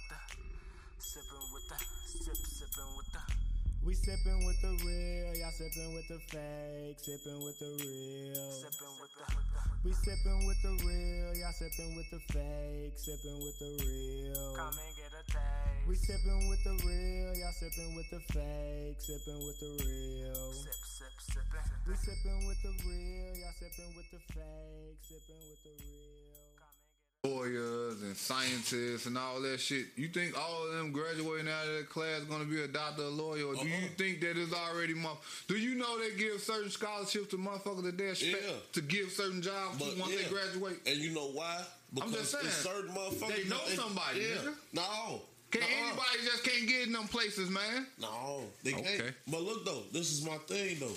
with the, sipping with the, sip, sipping with the. We sipping with the real, y'all sipping with the fake, sipping with the real. Sipping with the, We sipping with the real, y'all sipping with the fake, sipping with the real. come and get a taste. We sipping with the real, y'all sipping with the fake, sipping with the real. Sip, sip, sipping. We sipping with the real, y'all sipping with the fake, sipping with the real. Lawyers and scientists and all that shit. You think all of them graduating out of that class going to be a doctor a lawyer? Or do you Uh-uh. think that it's already month? Do you know they give certain scholarships to motherfuckers that they expect Yeah. to give certain jobs to But once yeah. they graduate? And you know why? Because just saying, certain motherfuckers. they know somebody, Yeah. nigga. No. Can Nuh-uh. anybody just can't get in them places, man? No, they Okay. can't. But look though, this is my thing though.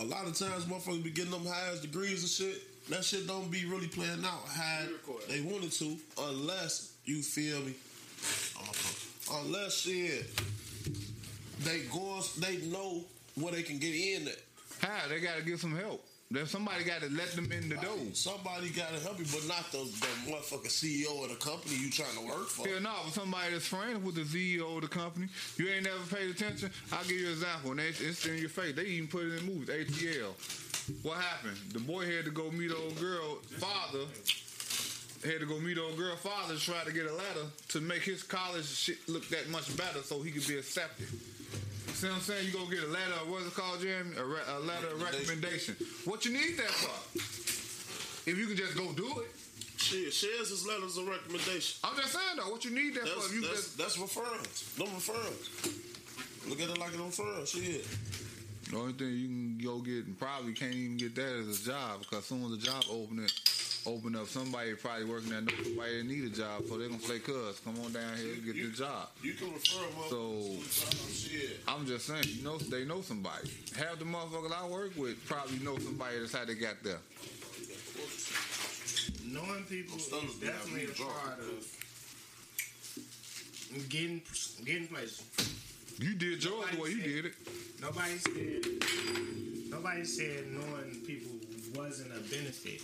A lot of times motherfuckers be getting them highest degrees and shit. That shit don't be really playing out how they wanted to, unless you feel me. Unless shit, they go, they know where they can get in at. How? They got to get some help. Then somebody got to let them in the door. Somebody gotta help you, but not the, the motherfucking CEO of the company you trying to work for. Hell no, for somebody that's friends with the CEO of the company, you ain't never paid attention. I'll give you an example, and it's, it's in your face. They even put it in movies. ATL. What happened? The boy had to go meet old girl father. Had to go meet old girl father to try to get a letter to make his college shit look that much better so he could be accepted. See what I'm saying? You go get a letter, what's it called, Jeremy? A, re- a letter of recommendation. What you need that for? If you can just go do it. Shit, shares his letters of recommendation. I'm just saying though, what you need that That's, for? If you that's, just that's referrals. No referrals. Look at it like a referral. Shit. The only thing you can go get and probably can't even get that is a job because soon as the job open it open up, somebody probably working there know somebody that need a job, so they're gonna say, "Cuz, come on down here and get the job." You can refer them up. So- shit. I'm just saying, you know, they know somebody. Half the motherfuckers I work with probably know somebody that's how they got there. Knowing people I'm is starting to be definitely a part of getting getting places. You did yours the way you Nobody did it. Nobody said nobody said knowing people wasn't a benefit.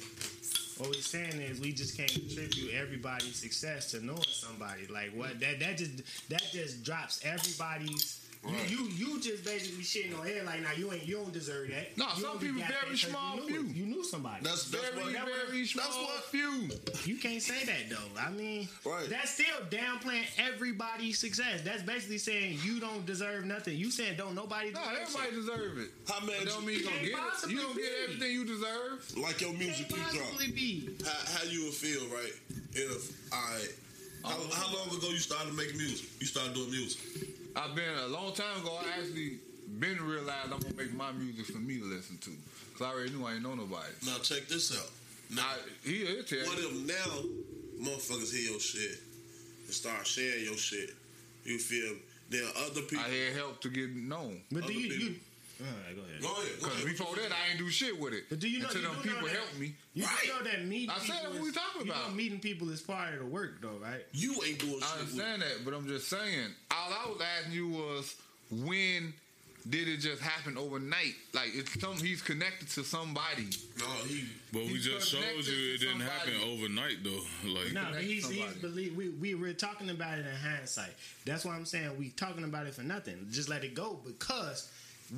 What we're saying is we just can't contribute everybody's success to knowing somebody. Like what that that just that just drops everybody's Right. you, you you just basically shitting on head like now you ain't you don't deserve that. No, You some people very that 'cause small you knew, few. it. You knew somebody. That's that's Very, what. very small That's what. few. You can't say that though. I mean, Right. that's still downplaying everybody's success. That's basically saying you don't deserve nothing. You saying don't nobody No, deserve everybody shit. deserve it. How many? Don't mean you Can't gonna get it. You don't get everything you deserve. like your music Can't you drop. be. How, how you would feel, right? If I. How, how long ago you started making music? You started doing music. I've been a long time ago. I actually been realized I'm gonna make my music for me to listen to. Cause I already knew I ain't know nobody. Now check this out. Now, I, he, he'll tell what if now motherfuckers hear your shit and start sharing your shit? You feel? There are other people. I had help to get known. But do Other you, you all right, go ahead. Go ahead. Cause before that, I ain't do shit with it. But do you know- until you them know people that- helped me? You Right. know that meeting I said people what is- we talking you know about. meeting people is part of the work though, right? you ain't doing shit. With. I with- understand that, but I'm just saying. All I was asking you was when did it just happen overnight? Like it's some he's connected to somebody. No, he. But we just showed you it didn't happen overnight though. Like No, but he's, he's believe we we were talking about it in hindsight. That's why I'm saying we talking about it for nothing. Just let it go because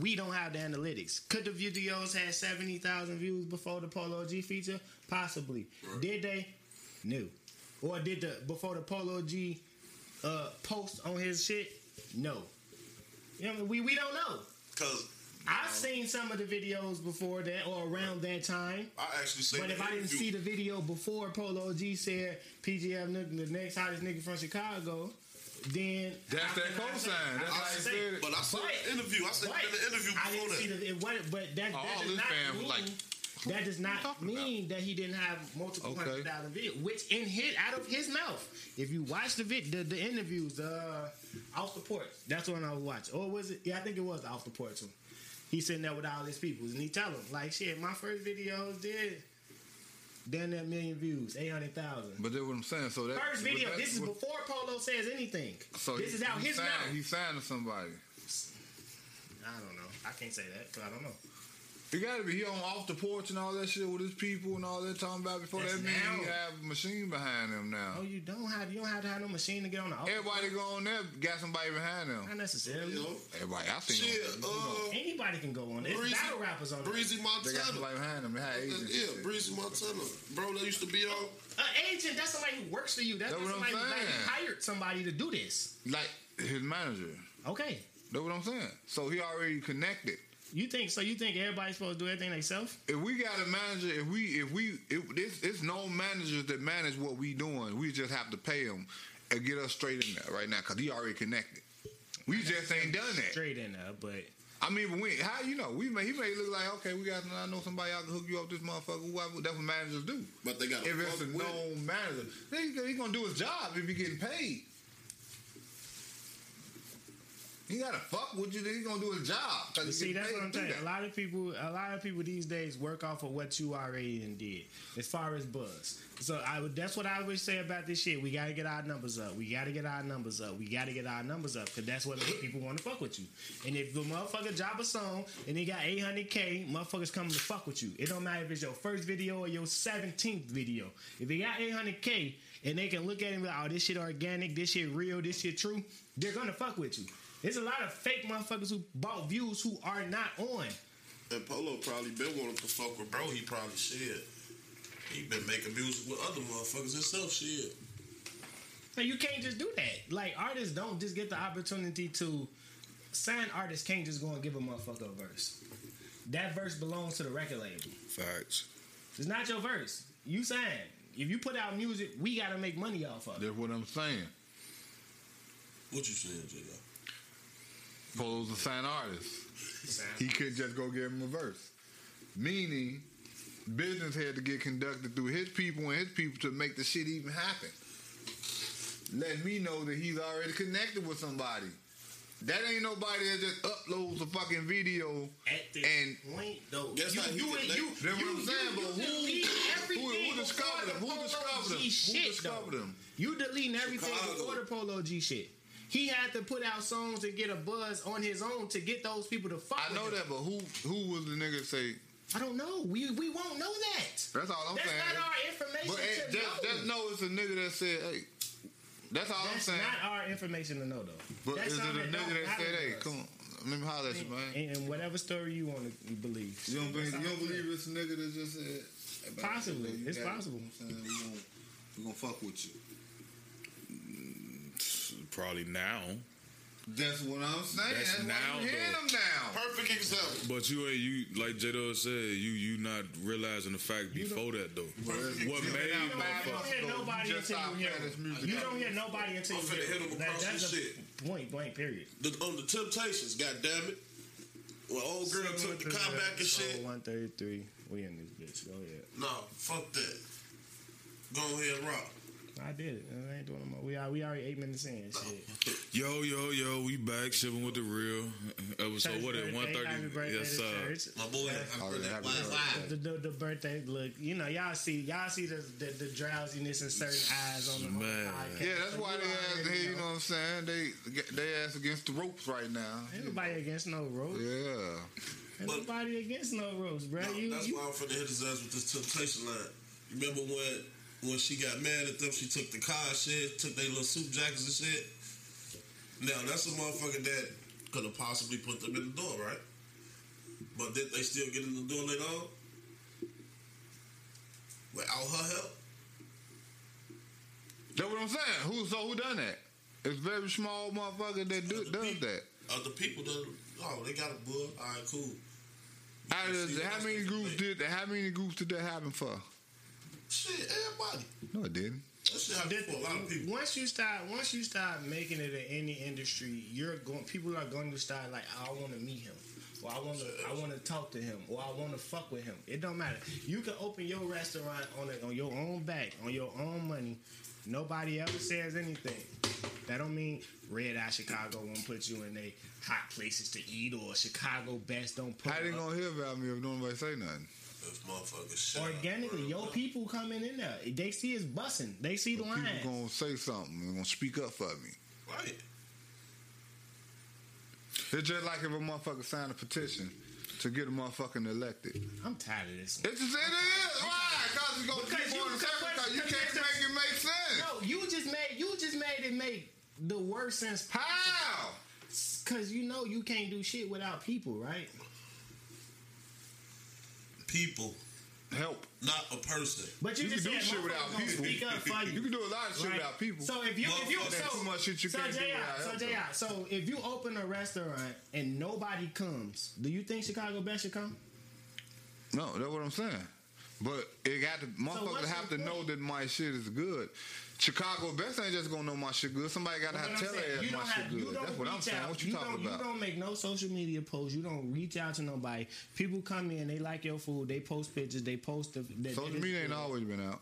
we don't have the analytics. Could the videos have seventy thousand views before the Polo G feature? Possibly. Did they? No. Or did the before the Polo G uh, post on his shit? No. You know, we we don't know. Cause I've seen some of the videos before that or around that time. I actually say. But if I didn't see the video before Polo G said PGF the next hottest nigga from Chicago, then That's that cannot say- cosign. That's I how can he say- said it. But I saw But- the interview. I said in the interview I before didn't see that. the it wasn't, but that, All that does his not fam was mean like, that does not talking mean that he didn't have multiple Okay. hundred thousand videos, which in his out of his mouth. If you watch the vid, the, the interviews, uh, off the porch, that's the one I was watching. Or was it? Yeah, I think it was off the porch one. He's sitting there with all his people, and he tell them like, "Shit, my first videos did." Damn that million views, eight hundred thousand. But that's what I'm saying. So that First video. that- This is but- before Polo says anything. So this he- is out his signed, mouth. He signed to somebody. I don't know. I can't say that because I don't know. It gotta be. He on off the porch and all that shit with his people and all that talking about before That's that mean now. he have a machine behind him now. Oh, you don't have you don't have to have no machine to get on the. open Everybody go on there, got somebody behind them. Not necessarily. You? Everybody, I think Shit, you uh, Anybody can go on. It's Breezy- battle rappers on there. Breezy they got Montana. somebody behind them. They had agents. Yeah. Breezy Montana. Bro, that used to be on. An agent, that's somebody who works for you. That's, That's not what I'm somebody like, hired somebody to do this. Like his manager. Okay. That's what I'm saying. So he already connected. You think so? You think everybody's supposed to do everything themselves? If we got a manager, if we if we if it's, it's no managers that manage what we doing, we just have to pay them and get us straight in there right now because he already connected. We just ain't done that. Straight in there, but I mean, but we how you know we may he may look like okay, we got I know somebody I can hook you up this motherfucker. What that's what managers do. But they got If it's a known manager, then he, he gonna do his job if he getting paid. He gotta fuck with you. Then he gonna do his job. he see, that's what I'm saying. that. A lot of people, a lot of people these days work off of what you already did, as far as buzz. So I would, that's what I would say about this shit. We got to get our numbers up. We got to get our numbers up. We got to get our numbers up because that's what people want to fuck with you. And if the motherfucker drop a song and they got 800k, motherfuckers coming to fuck with you. It don't matter if it's your first video or your 17th video. If they got 800k and they can look at be like, oh, this shit organic, this shit real, this shit true, they're gonna fuck with you. There's a lot of fake motherfuckers who bought views who are not on. And Polo probably been wanting to fuck with bro. He probably shit. He been making music with other motherfuckers himself. Shit. Like, you can't just do that. Like artists don't just get the opportunity to sign artists can't just go and give a motherfucker a verse. That verse belongs to the record label. Facts. It's not your verse. You sign. If you put out music, we gotta make money off of it. That's what I'm saying. What you saying, J. Polo's a signed artist. He couldn't just go give him a verse. Meaning, business had to get conducted through his people and his people to make the shit even happen. Let me know that he's already connected with somebody. That ain't nobody that just uploads a fucking video At this and point, though, Guess you, how you, connect- you, That's what you, I'm saying, you, but you who- who- everything who discovered him? Who the discovered G him? Who shit, discovered him? You deleting everything before the Polo G shit. He had to put out songs to get a buzz on his own to get those people to fuck. I know him. that, but who who was the nigga say? I don't know. We we won't know that. That's all I'm That's saying. That's not our information But eh, to just, know. know it's a nigga that said, "Hey." That's all I'm That's saying. not our information to know, though. But That's is it a nigga that said, "Hey, come on, let me holler at you, man"? And, whatever story you want to believe. You don't believe? You don't believe it's a nigga that just said? Possibly. It's it." possible. You know what I'm saying? We gonna, gonna fuck with you. Probably now. That's what I'm saying. That's That's, why now, you hearing them now. Perfect example. But you ain't you like J Dog said, you you not realizing the fact before that though. What You made You five don't hear nobody you until you hear this music. You don't hear nobody until I'm you finna hear hit him him. across That- That's the shit. point blank period. The, on the Temptations, God damn it. Well, old girl took the car back and shit. One thirty three. We in this bitch. Go ahead. No, fuck that. Go ahead, rock. I did it. I ain't doing no more. We are we already eight minutes in. Shit. Yo, yo, yo, we back sipping with the real episode. Church what at birthday, one happy thirty? birthday Yes, sir. My boy, Oh, I'm yeah, happy Why, birthday. The, the, the birthday look, you know, y'all see, y'all see the the, the drowsiness in certain eyes on the, Man. podcast. Yeah, that's So why they ass already here. You know. know what I'm saying? They they ass against the ropes right now. Ain't nobody against no ropes. Yeah. Ain't But- nobody against no ropes, bro. No, you, that's you, why I'm finna hit his ass with this temptation line. You remember when when she got mad at them, she took the car and shit, took their little suit jackets and shit. Now that's a motherfucker that could have possibly put them in the door, right? But did they still get in the door later on? Without her help? That's what I'm saying. Who so who done that? It's very small motherfucker that do, does people. that. Other people that oh they got a book. All right, cool. Out of See, how many groups did how many groups did that happen for? Shit, everybody. No, it didn't. That shit happened for a lot of people. once you start, once you start making it in any industry, you're going. People are going to start like, I want to meet him, or I want to, I want to talk to him, or I want to fuck with him. It don't matter. You can open your restaurant on it on your own back, on your own money. Nobody ever says anything. That don't mean Red Eye Chicago won't put you in a hot places to eat, or Chicago best don't put. How they up. gonna hear about me if nobody say nothing? This motherfucker shit. up, Organically, bro. your people coming in there. They see us bussing. They see the line. People lines. gonna say something. They gonna speak up for me. Right. It's just like if a motherfucker signed a petition to get a motherfucking elected. I'm tired of this. It's just, it is. Why? Because it's going to keep you- on because- because you can't the- make it make sense. No, you just made you just made it make the worst sense How? because you know you can't do shit without people, right? People, Help. not a person. But you, You just can do shit without people. Speak up for you. You can do a lot of shit right? without people. So if you if you Motherfuckers, so, much shit you so can't do without so help, JR, so if you open a restaurant and nobody comes, do you think Chicago Best should come? No, that's what I'm saying. But it got to motherfuckers what's have your to know that my shit is good. Chicago best ain't just gonna know my shit good. Somebody gotta have to tell you my don't shit good. That's what I'm saying. out. What you, talking about? You don't make no social media posts. You don't reach out to nobody. People come in, they like your food, they post pictures, they post the. the Social media ain't always been out.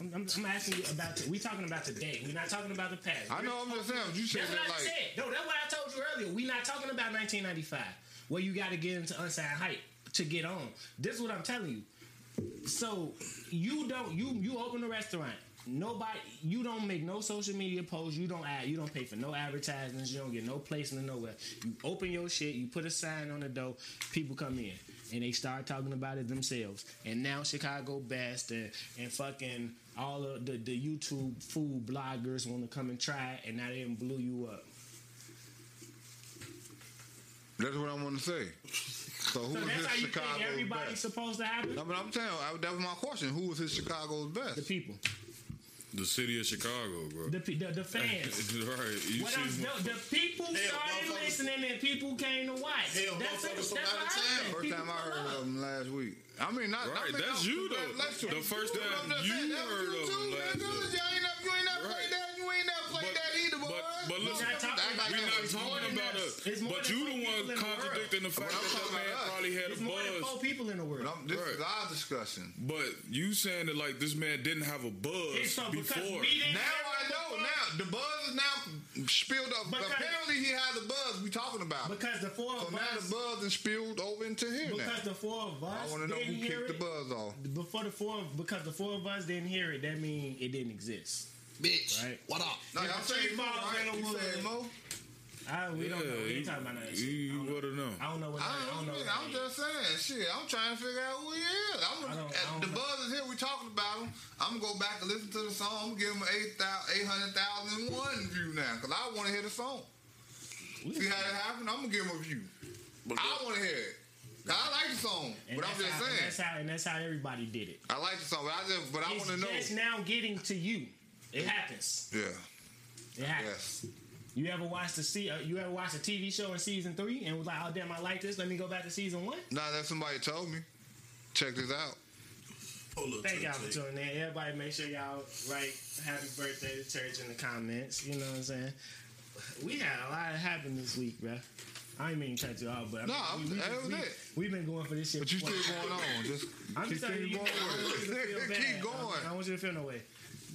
I'm, I'm, I'm asking you about. The, we talking about today. We're not talking about the past. I know. I'm just saying. You said That's that what I like. said. No, that's what I told you earlier. We're not talking about 1995, where you got to get into unsigned hype to get on. This is what I'm telling you. So you don't you you open a restaurant. Nobody, you don't make no social media posts. You don't add. You don't pay for no advertisements. You don't get no placement nowhere. You open your shit. You put a sign on the door. People come in and they start talking about it themselves. And now Chicago Best and, and fucking all of the, the YouTube food bloggers want to come and try it, and now they blew you up. That's what I want to say. So who So is that's his how you Chicago's think everybody's best? supposed to happen? No, but I'm telling you, I, that was my question. Who was his Chicago's best? The people, The city of Chicago, bro. the the, the fans. right. You What see, I'm, the, the people Hell, started listening and people came to watch. Hell, that's it. That's from what out of I town. said. First time I heard up. of him last week. I mean, not. I Right, mean, that's I'm- you, though. The first time just you heard you of too, him man. last week. You ain't never, you ain't never Right. played that. But- but listen, We're not talking about We're not talking about us. us, It's more but you four the one in the contradicting the fact I'm that that man probably had a It's more than four people in the world. But I'm, this Right. is our discussion. But you saying that like this man didn't have a buzz so before. we Now I know. before. Now the buzz is now spilled up. Because- Apparently, he had the buzz. We talking about. Because the four So of now us, the buzz is spilled over into here now. because the four of us. I want to know who hear kicked the buzz off. Before the four, because the four of us didn't hear it, that means it didn't exist. Bitch, Right. what up? No, If y'all a saying Mo, falls right? You wood- saying Mo? I, we don't know. We Yeah, ain't talking about that shit. You, don't know. would have known. I don't know what. I I don't don't know. know. what I'm that just saying, shit. I'm trying to figure out who he is. I'm I don't- I the don't know. buzz is here. We talking about him. I'm gonna go back and listen to the song. I'm gonna give him eight thousand, eight hundred thousand one view now because I want to hear the song. See how it happened? I'm gonna give him a view. I want to hear it. 'Cause I like the song, And but I'm just how, and saying. that's how, and that's how everybody did it. I like the song, but I just, but I want to know. just now getting to you. It happens. Yeah. It happens. Yes. You ever watched the see? Uh, you ever watched a TV show in season three and was like, "Oh damn, I like this. Let me go back to season one." Nah, that somebody told me, check this out. Hold up, Thank y'all for tape. tuning in. Everybody, make sure y'all write "Happy Birthday" to church in the comments. You know what I'm saying? We had a lot of happen this week, bro. I ain't mean to cut you off, but I No, mean, I'm- we, that was we, it. We've been going for this shit. But you still going on. Just I'm keep just telling you, going I want you to feel it. bad. keep going. don't- I want you to feel no way.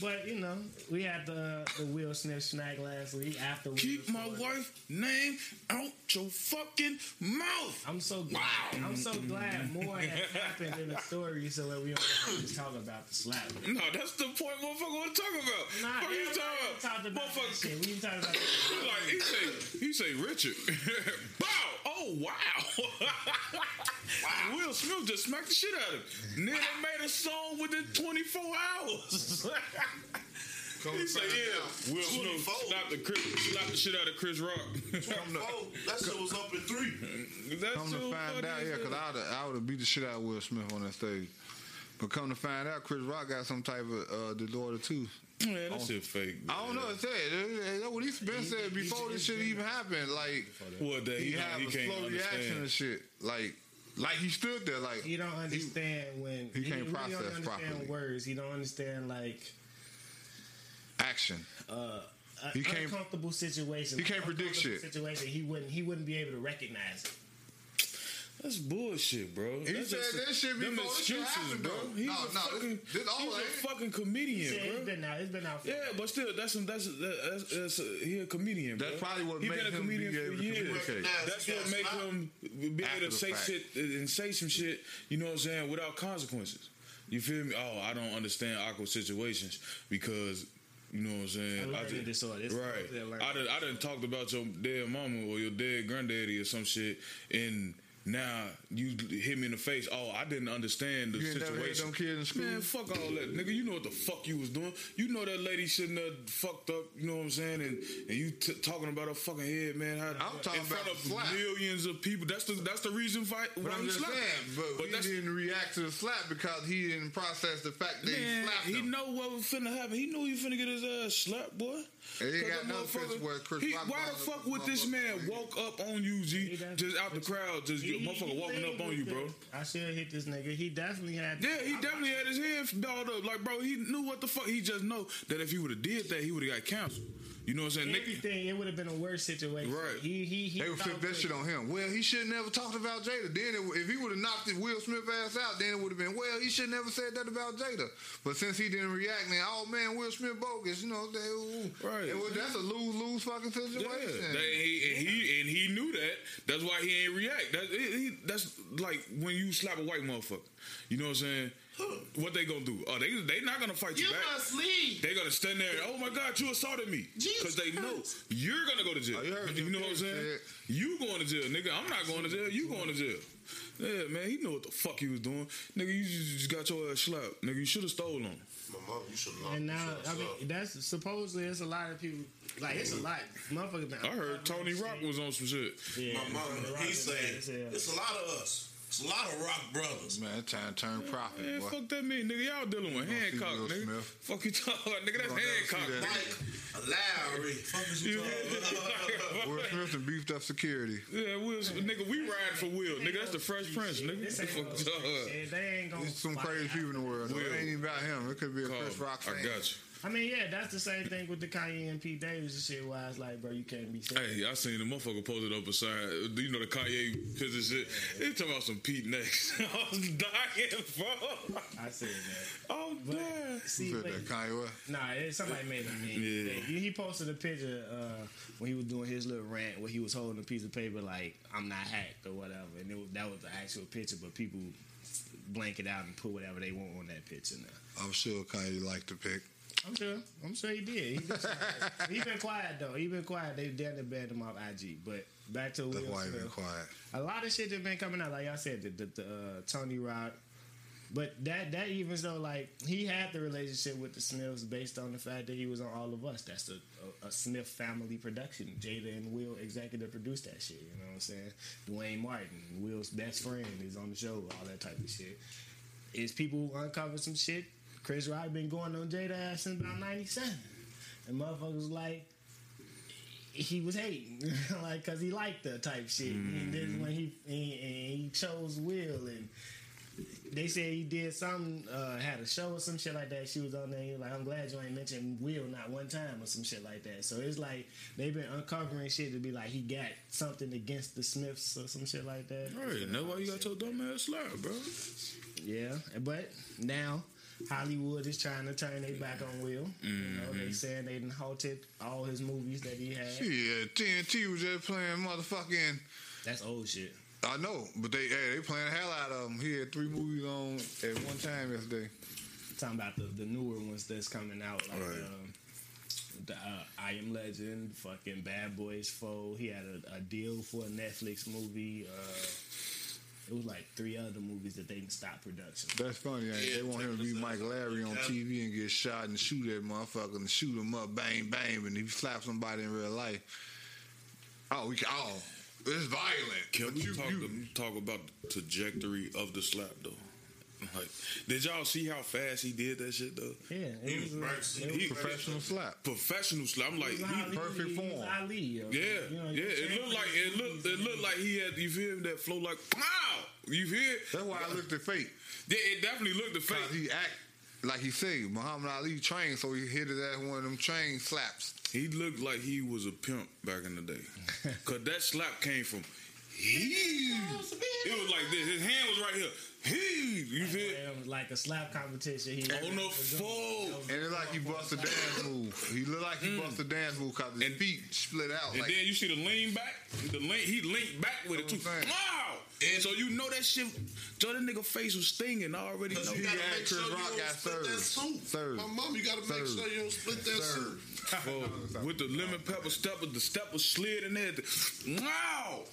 But you know, we had the the Will Smith snack last week after we Keep my wife name out your fucking mouth. I'm so glad. I'm so glad more has happened in the story, so that we don't have to just talk about the slap. No, that's the point motherfucker want to talk about. Nah, what are you talking about? Motherfucker, shit. We talked about like he say, he say Richard. Bow. Oh wow. wow. Will Smith just smacked the shit out of him. Then they made a song within 24 hours. he said, yeah, Will Smith slapped the, Chris, slapped the shit out of Chris Rock. Oh, that shit was up in three. That's Come to find out, yeah, because. I would I would have beat the shit out of Will Smith on that stage. But come to find out, Chris Rock got some type of uh, disorder too. Man, that shit fake. I don't know. It said it- it- what he's been said before this shit even happened. Like What that he, he, had a can't slow reaction and shit. Like like he stood there like He don't understand when he can't really process don't understand properly. words. He don't understand like action. uh, a He can't- uncomfortable situation. he can't predict Uncomfortable shit. Situation. He wouldn't. He wouldn't be able to recognize it. That's bullshit, bro. He That's said just- that shit them before this shit excuses, happened, bro. though. He's No, a no, this- fucking, this all he's a ain't- fucking He comedian, said it's bro. been out. It's been out. For Yeah, but still, that's some, that's that's, that's, that's he a comedian. That's bro. probably what he made been a comedian be for years. communicate. That's He what got make him be able to say fact. shit and say some shit. You know what I'm saying without consequences. You feel me? Oh, I don't understand awkward situations because. You know what I'm saying? A learning just- disorder. It's right. totally a learning I done, I done talked about your dead mama or your dead granddaddy or some shit, and now you hit me in the face. Oh, I didn't understand the You ain't never had situation. them kids in school? Man, fuck all that, nigga. You know what the fuck you was doing. You know that lady shouldn't have fucked up. You know what I'm saying? And and you t- talking about her fucking head, man. How, I'm talking in front about of slap. millions of people. That's the that's the reason why, I'm he slapped. saying, but, But he didn't react to the slap because he didn't process the fact that he Man, slapped he him. know what was finna happen. He knew he finna get his ass slapped, boy. And he 'Cause got no motherfucker- picture where Chris he- Rock Why the fuck up would this motherfucker. man walk up on you, G, He just out the crowd, just He- motherfucker walking up on you, bro? I should hit this nigga. He definitely had. Yeah, he definitely had his hand balled up. Like, bro, he knew what the fuck. He just know that if he would have did that, he would have got canceled. You know what I'm saying? Nigga, Everything, it would have been a worse situation. Right. He he he. They would flip that was- shit on him. Well, he should never talked about Jada. Then it, if he would have knocked it Will Smith ass out, then it would have been, well, he should never said that about Jada. But since he didn't react, then oh man, Will Smith bogus. You know, they, ooh. Right. It was, that's a lose lose fucking yeah, situation. that, he, and he and he knew that. That's why he ain't react. That, he, he- that's like when you slap a white motherfucker. You know what I'm saying? What they gonna do? Oh, they they not gonna fight you, You back. must leave. They gonna stand there. Oh my God, you assaulted me because they know you're gonna go to jail. Oh, you heard you know what I'm saying? said- You going to jail, nigga? I'm not going to jail. You mm-hmm. going to jail? Yeah, man. He know what the fuck he was doing, nigga. You just, just got your ass slapped, nigga. You should have stole him. My mom, you should have And now, I mean, that's supposedly it's a lot of people. Like it's a mm-hmm. lot, motherfuckers. Been I heard Tony Rock was on some shit. Yeah, My mom, he said, bad as hell. it's a lot of us. It's a lot of rock brothers. man, it's time to turn profit, Man, boy. fuck that mean, nigga. Y'all dealing with gonna Hancock, nigga. Smith. Fuck you talking, nigga. That's gonna never see Hancock. that. nigga. Like Lowrey. Fuck is you talking about? Will Smith and beefed up security. Yeah, Will, nigga, we riding for Will, nigga. That's the Fresh Prince, nigga. This ain't Fuck no you talking shit. They ain't gonna. There's some crazy people in the world. Will. it ain't even about him. It could be a Chris Rock I got you. I mean, yeah, that's the same thing with the Kanye and Pete Davis and shit. Why it's like, bro, you can't be saying. Hey, I seen the motherfucker posted up beside, Do you know, the Kanye picture shit. He talking about some Pete next. I was dying, bro. I said that. I'm But dying. see, Who said but, that? Kanye West? nah, it, somebody made a meme. Yeah. He, he posted a picture uh, when he was doing his little rant where he was holding a piece of paper like "I'm not hacked" or whatever, and it was, that was the actual picture. But people blank it out and put whatever they want on that picture now. I'm sure Kanye liked the pick. I'm sure. I'm sure he did. He been, he been quiet though. He been quiet. They near banned him off IG. But back to That's Will why he been quiet. A lot of shit that been coming out, like I said, the, the, the uh, Tony Rock. But that that even though like he had the relationship with the Smiths based on the fact that he was on All of Us. That's a, a, a Smith family production. Jada and Will executive produced that shit. You know what I'm saying? Duane Martin, Will's best friend, is on the show. All that type of shit. Is people who uncover some shit. Chris Rock been going on Jada ass since about '97, and motherfuckers like he was hating, like, cause he liked the type shit. And then when he, he and he chose Will, and they said he did something, uh, had a show or some shit like that. She was on there. He was like, I'm glad you ain't mentioned Will not one time or some shit like that. So it's like they've been uncovering shit to be like he got something against the Smiths or some shit like that. Right, and that's why you got your dumb ass slapped, bro. Yeah, but now Hollywood is trying to turn their back on Will. You know, they saying they done halted all his movies that he had. Yeah, TNT was just playing motherfucking. That's old shit. I know, but they hey, they playing the hell out of him. He had three movies on at one time yesterday. talking about the, the newer ones that's coming out, like Right. um, the uh, I Am Legend, fucking Bad Boys Four. He had a, a deal for a Netflix movie. Uh, it was like three other movies that they stopped production. That's funny. ain't it? Yeah, they want him to be Mike Lowrey on TV and get shot and shoot that motherfucker and shoot him up, bang bang, and he slap somebody in real life. Oh, we can, oh, it's violent. Can But we you- talk, you- the- talk about the trajectory of the slap though? Like, did y'all see how fast he did that shit though? Yeah, He it was was, burnt. a, it He- was, professional slap. Professional slap. I'm like, it was he, Ali, perfect he was form. Ali, yo. yeah, You know, yeah. It looked like it looked it looked like he had. You feel that flow like wow. You feel? That's why I looked at fake. Yeah, it definitely looked the Cause fake. he act like he say Muhammad Ali trained, so he hit it at one of them train slaps. He looked like he was a pimp back in the day. Cause that slap came from he. It was like this. His hand was right here. He. You feel? It was like a slap competition. He On the floor. And it's like he bust a dance move. He looked like he bust a dance move because his Mm. And- feet split out. And like, then you see the lean back. The lean, he linked back with it too. That's what I'm saying. Wow. And- so you know that shit. So that nigga face was stinging. I already know. Because you gotta had make Chris sure you don't got split that served. soup. Served. My mom, you gotta make Served. sure you don't split that Served. soup. Bro, with the lemon pepper stepper, the stepper slid in there. Wow.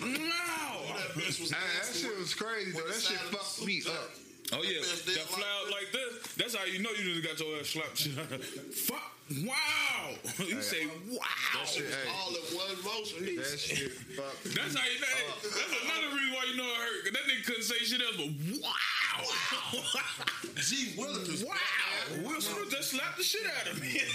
Wow. That bitch was that shit was crazy though. That shit side of the fucked me up. Oh yeah, that fly out like like this. That's how you know you just got your ass slapped. shit out of- Fuck! Wow! You say wow. Shit, Hey. all in one motion. That shit fucked. That's how you know. That's another reason why you know it hurt. 'cause That nigga couldn't say shit else, but wow, G Willikers. wow. Will Smith just slapped the shit out of me.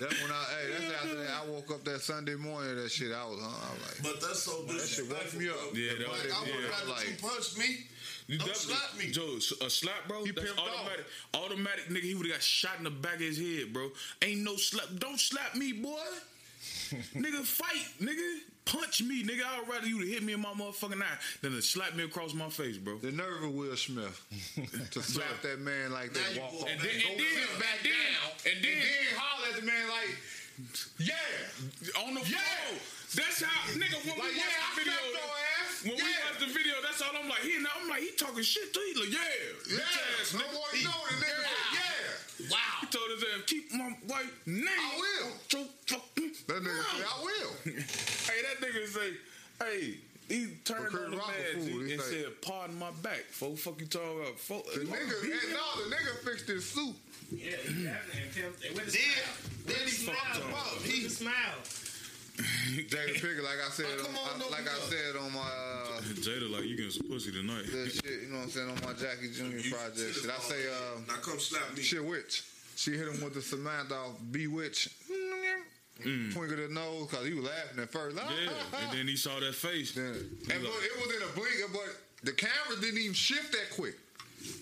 That when I, hey, that's after that. I woke up that Sunday morning. That shit, I was, huh? I was like, But that's so that shit woke me up. Yeah, that Like, was- I would yeah. rather Like- you punch me. You Don't slap me. Joe. A slap, bro. He that's pimped off. automatic. Automatic, nigga. He would have got shot in the back of his head, bro. Ain't no slap. Don't slap me, boy. nigga, fight, nigga. Punch me, nigga. I'd rather you to hit me in my motherfucking eye than to slap me across my face, bro. The nerve of Will Smith to slap that man like that, walk off, And and then- then, and go then- sit back and then- down, and and then- then, holler at the man like, yeah, On the Yeah. floor. That's how, nigga. When like we yeah, watch the video, slapped your ass, when we yeah. watch the video, that's all I'm like. He, I'm like, he talking shit too. He like, yeah, Yeah, bitch ass no more He- know the nigga said, yeah. Wow. He told his ass, keep my wife name. I will. That nigga mouth." said, I will. Hey, that nigga say, hey, he turned on the Rock a man fool. He and say- said, pardon my back. Fo fuck you talking about. Fo, The nigga, and eh, no, the nigga fixed his suit. Yeah, yeah, and pimped it with a Then, smile. then he Smile, fucked him bro. up. With He a smile. Jada Pinkett, like I said, Oh, on, on, I- like I said on my uh, Jada, like, you getting some pussy tonight. the shit, you know what I'm saying, on my Jackie Jr. project. Shit, I say, uh, now come slap me. shit, witch. She hit him with the Samantha off Bewitch. Twinkle the nose because he was laughing at first. Mm. Yeah, and then he saw that face. Then, and but it was in a blink, but the camera didn't even shift that quick.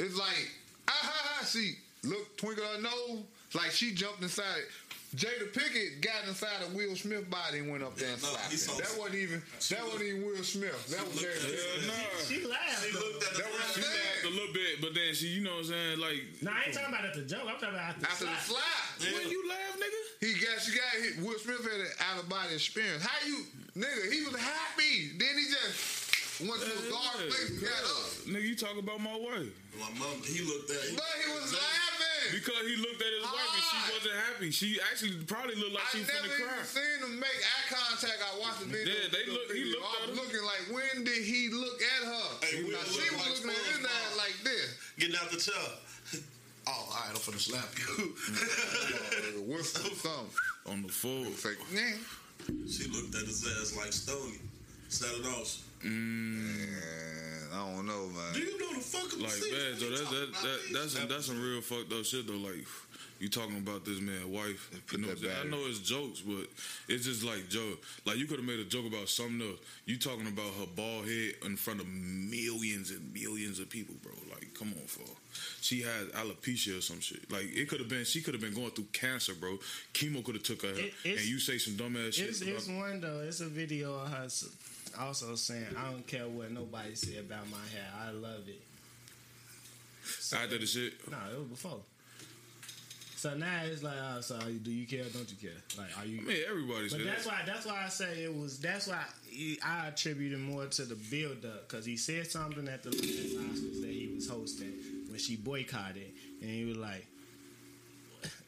It's like, ah ha ha, see, look, twinkle her nose, like she jumped inside it. Jada Pinkett got inside of Will Smith body and went up there and No, slapped him. That wasn't even that wasn't even Will Smith. That was Jada Pinkett. Hell nah. She laughed. He though. looked at That the was She laughed a little bit, but then she, you know what I'm saying? Like, No, I ain't talking about at the joke. I'm talking about after, After the slap. slap, when you laugh, nigga? he got she got hit. Will Smith had an out of body experience. How you, nigga? He was happy. Then he just went to a guard place and got up. Nigga, you talk about my wife. My mom, he looked at. But he was laughing. Because he looked at his wife and she wasn't happy. She actually probably looked like I she was never finna even cry. seen him make eye contact. I watched the video. Yeah, they the look- he looked I at was her. looking like, when did he look at her? Hey, Will now, she was like looking at his ass like this. Getting out the tub. Oh, all right, I'm finna slap you. Like a whistle or. On the floor. It's like, nah. she looked at his ass like Stony. Set it off. Man, I don't know, man. Do you know the fucking Like, man, Joe, that, that, that, that's, some, that's some real fucked up shit, though. Like, you talking about this man's wife. You know, I'm saying? I battery. know it's jokes, but it's just like, Joe, like, you could have made a joke about something else. You talking about her bald head in front of millions and millions of people, bro. Like, come on, for She had alopecia or some shit. Like, it could have been, she could have been going through cancer, bro. Chemo could have took her, It- and you say some dumbass shit. It's, it's one though. It's a video of her s- also saying, "I don't care what nobody say about my hair. I love it." After the shit. No, it was before. So now it's like, oh, so do you care? Don't you care? Like, are you? I mean, everybody But that's that. why that's why I say it was. That's why I attribute it more to the build up because he said something at the last Oscars that he was hosting when she boycotted, and he was like,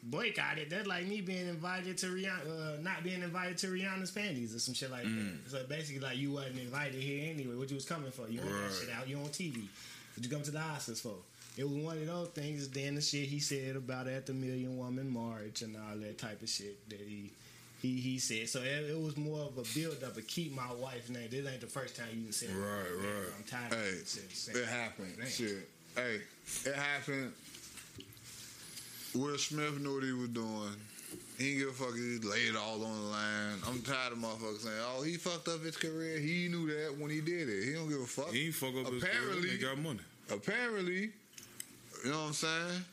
"Boycotted? That's like me being invited to Rihanna, uh, not being invited to Rihanna's panties or some shit like that." So basically, like you wasn't invited here anyway. What you was coming for? You want Right. that shit out? You on TV? What you come to the Oscars for? It was one of those things. Then the shit he said about it at the Million Woman March and all that type of shit that he he he said. So it, it was more of a build up. But keep my wife's name. This ain't the first time you said. it. Right, right. I'm tired Hey, of it. It happened. Shit. Hey, it happened. Will Smith knew what he was doing. He didn't give a fuck. He laid it all on the line. I'm tired of motherfuckers saying, "Oh, he fucked up his career." He knew that when he did it. He don't give a fuck. He ain't fuck up his Apparently- career. He got money. Apparently, you know what I'm saying?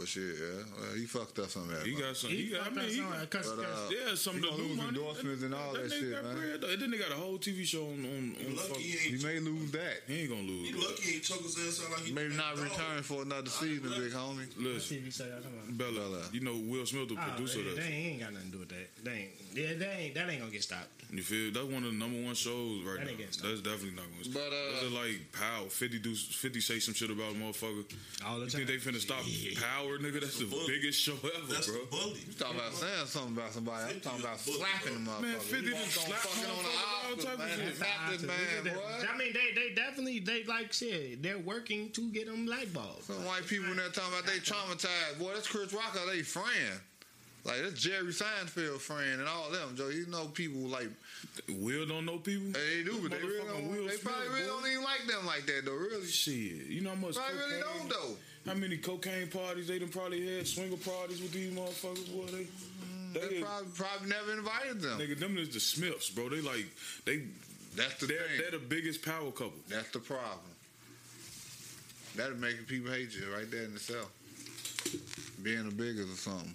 But shit, yeah, well, he fucked up some of that. He money. got some. He He got. I mean, he some- got, 'cause- But, uh, yeah, some of the new lose money. endorsements and all that nigga shit, man. bread, though. Then they got a whole TV show on on, on Lucky fuck- he He may lose that. He ain't gonna lose. He lucky he took his ass out like he Maybe not that return for another season, big homie. What Listen, TV show y'all talking about? Bella, Bella. you know Will Smith, the Oh, producer they, of that. ain't got nothing to do with that. They ain't. Yeah, they ain't. That ain't gonna get stopped. You feel? That's one of the number one shows right That now. ain't getting stopped. That's definitely not going to But, uh, Is it like Pow? 50 do 50 say some shit about a motherfucker. All the You time. think they finna stop Power nigga. That's the bully. biggest show ever, That's bro. the bully. You talking about saying something about somebody? I'm talking about bully, slapping the motherfucker. Man, 50 You done walk on slap fucking on the motherfuckers, all opposite, type of man. shit. Slap this man. I mean, they they definitely they like shit. They're working to get them blackballed. Some white people in there talking about they traumatized. Boy, that's Chris Rock or they friend. Like that's Jerry Seinfeld friend and all them, Joe. You know people like Will don't know people. they do, but they really don't, Will they probably really boy. don't even like them like that though. Really, Shit, you know how much probably really don't though. How many cocaine parties they done probably had? Swinger parties with these motherfuckers, boy. They, mm, they, They probably probably never invited them. nigga, them is the Smiths, bro. They like they. That's the They're, thing. they're the biggest power couple. That's the problem. That'll make people hate you right there in itself. Being the biggest or something.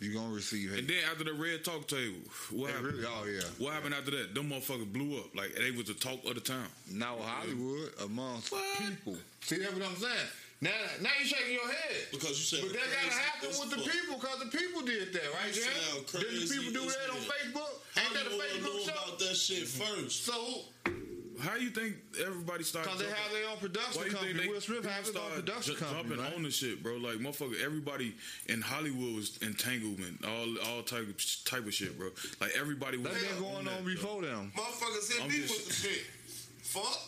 You gonna receive hate. And then after the red talk table, what They happened? really, oh yeah. What happened after that? Them motherfuckers blew up. Like they was the talk of the town. Now Hollywood amongst What? people. See that's what I'm saying. Now, now you shaking your head. Because you said But that gotta happen with the people because the people did that, right, You Didn't the people do that on. Facebook? How Ain't that a Facebook know show? about that shit first? So, How you think everybody started? because they have their own Why production you company. think they Will Smith has his own started production ju- company. jumping right? on the shit, bro? Like motherfucker, everybody in Hollywood was entanglement, all all type of type of shit, bro. Like everybody was. That's been on going that, on bro. before them. Motherfuckers hit me with the shit. Fuck.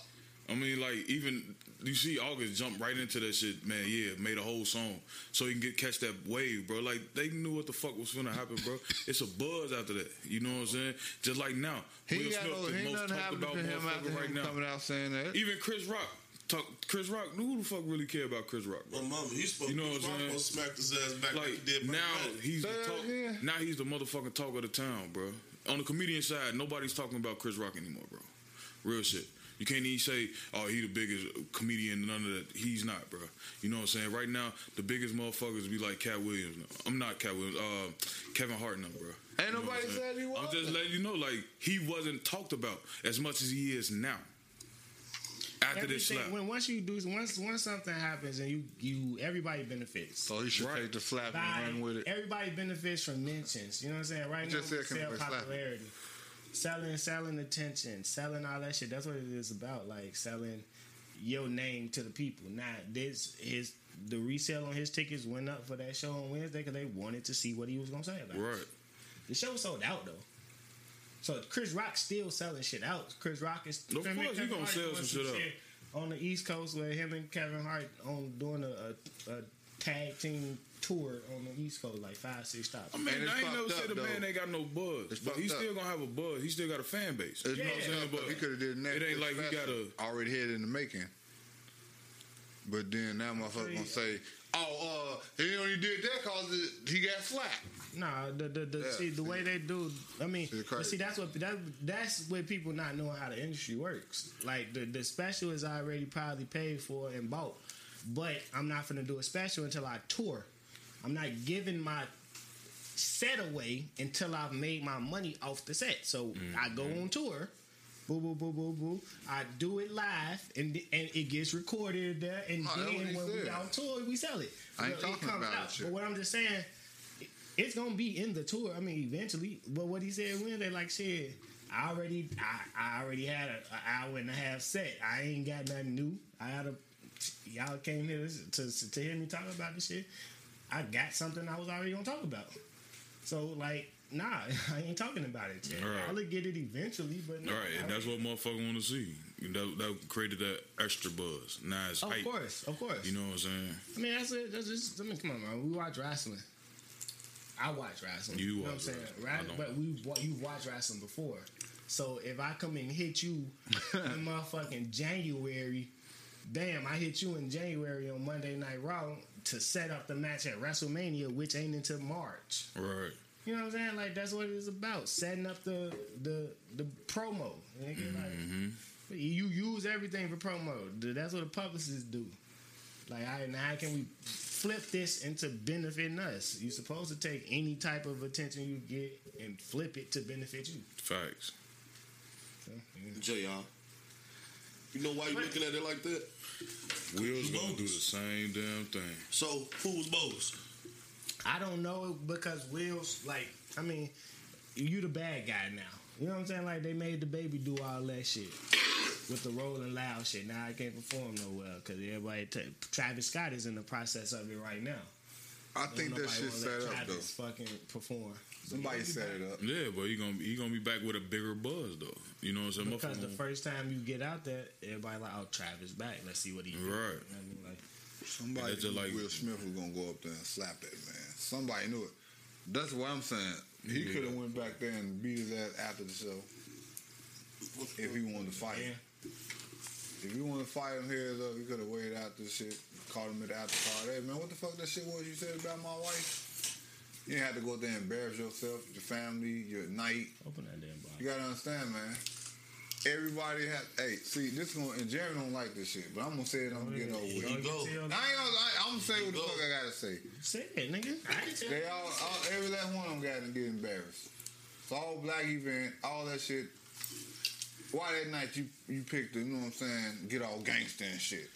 I mean, like even you see August jump right into that shit, man. Yeah, made a whole song so he can get catch that wave, bro. Like they knew what the fuck was gonna happen, bro. it's a buzz after that. You know what I'm saying? Just like now, He Will ain't got Smith, no, the he most nothing talked about to him after motherfucker right now. coming out saying that. Even Chris Rock, talk Chris Rock. Who the fuck really care about Chris Rock? Bro? My mama, he's supposed You know what I'm saying? smack his ass back like, he Like did now then. he's the talk. again. Now he's the motherfucking talk of the town, bro. On the comedian side, nobody's talking about Chris Rock anymore, bro. Real shit. You can't even say, "Oh, he the biggest comedian." None of that. He's not, bro. You know what I'm saying? Right now, the biggest motherfuckers be like Katt Williams. now. I'm not Katt Williams. Uh, Kevin Hart, now, bro. Ain't You nobody I'm said he was. I'm just letting you know, like he wasn't talked about as much as he is now. After this Everything, slap, when once you do once once something happens and you you everybody benefits. So he should Right. take the slap and run with it. Everybody benefits from mentions. You know what I'm saying? Right You now, just we sell can we slap popularity, selling, selling attention, selling all that shit. That's what it is about. Like selling your name to the people. Now, this his the resale on his tickets went up for that show on Wednesday because they wanted to see what he was gonna say about it. right? The show sold out though. So Chris Rock still selling shit out. Chris Rock is Of course he gonna Hart sell some shit out. on the East Coast with him and Kevin Hart on doing a, a, a tag team tour on the East Coast, like five six stops. I mean, And I ain't never fucked said up, the man ain't got no buzz, It's but he's fucked still gonna have a buzz. He still got a fan base. It's you know what I'm saying? But he could have did Netflix it ain't like he got a. already had in the making. But then that motherfucker gonna say, "Oh, uh, he only did that cause it, he got slapped." Nah, the the, the Yeah. see the way they do. I mean, but see that's what that, that's where people not knowing how the industry works. Like the the special is already probably paid for and bought, but I'm not gonna do a special until I tour. I'm not giving my set away until I've made my money off the set. So I go mm-hmm. on tour. Boo boo boo boo boo. I do it live and and it gets recorded there and Oh, then he when we said. on tour we sell it. I ain't it talking comes about it, out. shit. But what I'm just saying, it's gonna be in the tour. I mean, eventually. But what he said Wednesday, like shit, I already, I, I already had an hour and a half set. I ain't got nothing new. I had a, y'all came here to to, to hear me talk about this shit. I got something I was already gonna talk about. So like, nah, I ain't talking about it yet. Right. I'll get it eventually, but no, All right, and that's what motherfucker want to see. That, that created that extra buzz. Now it's Of hype. course, of course. You know what I'm saying? I mean, that's it. That's just. I mean, come on, man. We watch wrestling. I watch wrestling. You know what I'm saying? wrestling. Right? But we you watched wrestling before. So if I come and hit you in motherfucking January, damn, I hit you in January on Monday Night Raw to set up the match at WrestleMania, which ain't until March. Right. You know what I'm saying? Like that's what it is about. Setting up the the the promo. nigga. Mm-hmm. you use everything for promo. That's what the publicists do. Like, I, now how can we flip this into benefiting us? You're supposed to take any type of attention you get and flip it to benefit you. Facts. So, yeah. JR. You know why you looking at it like that? Will's gonna do the same damn thing. So who was bogus? I don't know because Will's like, I mean, you the bad guy now. You know what I'm saying? Like they made the baby do all that shit. with the rolling loud shit. Now I can't perform no well because everybody. T- Travis Scott is in the process of it right now. I Don't think that shit set up though. Fucking perform Somebody set it up. Yeah, but he gonna he gonna be back with a bigger buzz though. You know what I'm saying? because the first time you get out there, everybody like, oh Travis back. Let's see what he. do." Right. You know what I mean? Like, Somebody just knew like- Will Smith was gonna go up there and slap that man. Somebody knew it. That's what I'm saying. He Yeah. could have went back there and beat his ass after the show if he wanted to fight. yeah. If you wanted to fight him here, though, you could have waited out this shit. Called him at the after party. Hey man, what the fuck that shit was you said about my wife? You didn't have to go there and embarrass yourself, your family, your night. Open that damn box. You gotta understand, man. Everybody has. Hey, see, this going and Jeremy don't like this shit, but I'm gonna say it. I'm gonna get over with. you I ain't go. gonna. I, I'm gonna say what the fuck I gotta say. Say it, nigga. I didn't tell They all, all every last one of them got to get embarrassed. It's all black event, all that shit. Why that night you you picked the, you know what I'm saying, get all gangster and shit.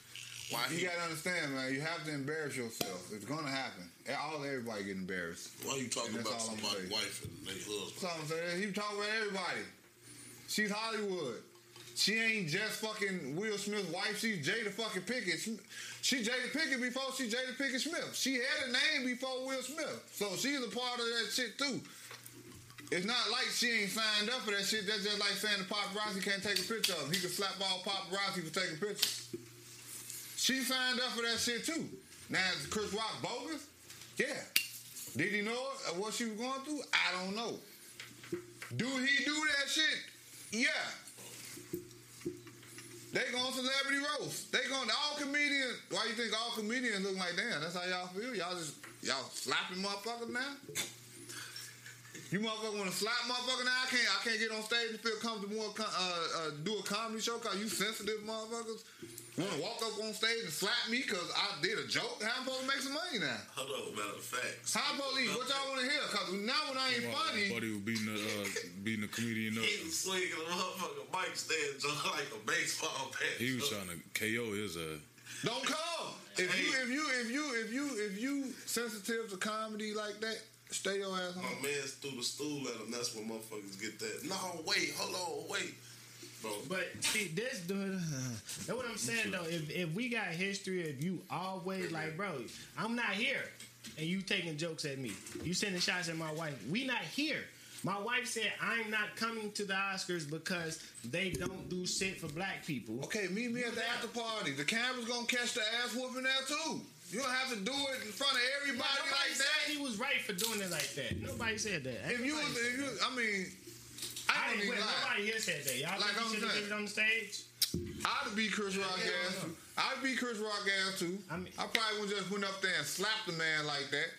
Why You gotta understand, man. You have to embarrass yourself. It's gonna happen. All everybody get embarrassed. Why you talking about somebody's wife and their husband? That's all I'm saying. He talking about everybody. She's Hollywood. She ain't just fucking Will Smith's wife. She's Jada fucking Pinkett. She, she Jada Pinkett before she Jada Pinkett Smith. She had a name before Will Smith. So she's a part of that shit too. It's not like she ain't signed up for that shit. That's just like saying the paparazzi can't take a picture of him. He can slap all paparazzi for taking pictures. She signed up for that shit too. Now, is Chris Rock bogus? Yeah. Did he know what she was going through? I don't know. Do he do that shit? Yeah. They going to celebrity roast. They going to all comedians. Why you think all comedians look like damn? That's how y'all feel. Y'all just y'all slapping motherfuckers now. You motherfucker want to slap motherfucker now? I can't. I can't get on stage and feel comfortable. and co- Uh, uh, do a comedy show cause you sensitive motherfuckers want to walk up on stage and slap me cause I did a joke. How I'm supposed to make some money now? Hold on, matter of fact. How police? What y'all want to hear? Cause now when I ain't funny, Buddy was beating the uh, beating the comedian up. He was swinging a motherfucking mic stand like a baseball bat. He was trying to KO his uh Don't come. If you if you if you if you if you sensitive to comedy like that, stay your ass home. My home. man threw the stool at him. That's when motherfuckers get that. No, wait, hold on, wait. Bro, But see, this dude, that's what I'm saying though. If if we got history, if you always like, bro, I'm not here, and you taking jokes at me, you sending shots at my wife. We not here. My wife said I'm not coming to the Oscars because they don't do shit for black people. Okay, meet me at the after party. The camera's gonna catch the ass whooping there too. You don't have to do it in front of everybody Nobody like said that. he was right for doing it like that. Nobody said that. If you, was, if you. I mean, I I don't didn't, nobody here said that. Y'all Like think I'm you should have did it on the stage? I'd be Chris Rock ass. too. I'd be Chris Rock ass too. I I, probably wouldn't just went up there and slapped the man like that.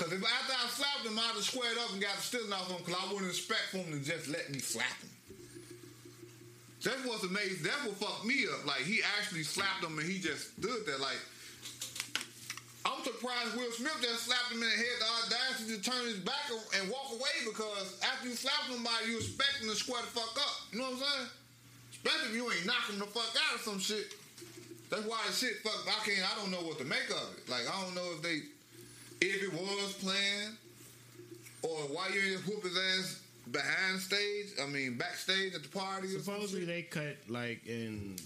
Cause if after I slapped him, I'd have squared up and got the stealing off him. Cause I wouldn't expect for him to just let me slap him. That's what's amazing. That's what fucked me up. Like he actually slapped him and he just stood there. Like I'm surprised Will Smith just slapped him in the head. The audacity to turn his back and walk away because after you slap somebody, you expect him to square the fuck up. You know what I'm saying? Especially if you ain't knocking the fuck out of some shit. That's why the shit fuck. I can't. I don't know what to make of it. Like I don't know if they, if it was planned, or why you ain't whoop his ass behind stage. I mean backstage at the party. Supposedly they cut like in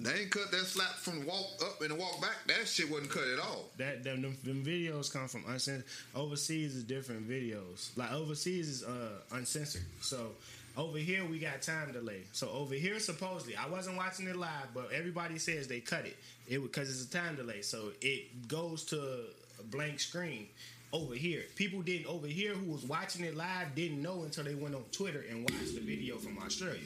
they ain't cut that slap from the walk up and walk back. That shit wasn't cut at all. that them, them, them videos come from uncensored. Overseas is different videos. Like overseas is uh, uncensored. So over here we got time delay. So over here supposedly I wasn't watching it live, but everybody says they cut it. It because it's a time delay. So it goes to a blank screen. Over here, people didn't over here who was watching it live didn't know until they went on Twitter and watched the video from Australia.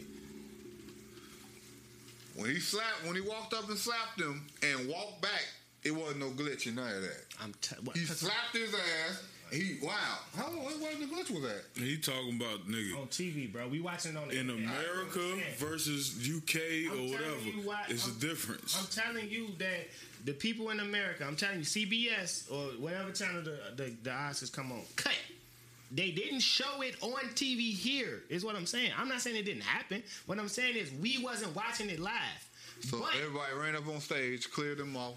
When he slapped, when he walked up and slapped him and walked back, it wasn't no glitch in none of that. I'm t- what, He 'cause slapped his ass. He wow. How what, what the glitch was that? he talking about nigga on TV, bro. We watching it on in internet. America versus UK I'm or whatever. you why- it's I'm- a difference. I'm telling you that the people in America, I'm telling you, CBS or whatever channel the, the, the Oscars come on, cut. They didn't show it on TV here, is what I'm saying. I'm not saying it didn't happen. What I'm saying is we wasn't watching it live. So but everybody ran up on stage, cleared them off.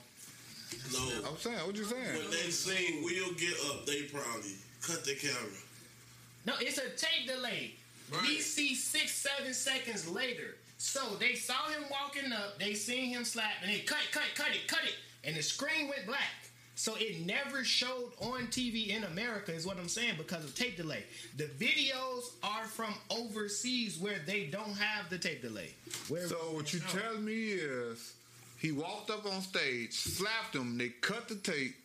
no. I'm saying, what you saying? When they sing We'll Get Up, they probably cut the camera. no, it's a tape delay. Right. We see six, seven seconds later. So they saw him walking up, they seen him slap, and they cut, cut, cut it, cut it, and the screen went black. So it never showed on TV in America, is what I'm saying, because of tape delay. The videos are from overseas where they don't have the tape delay. Where So what you telling me is he walked up on stage, slapped him, they cut the tape,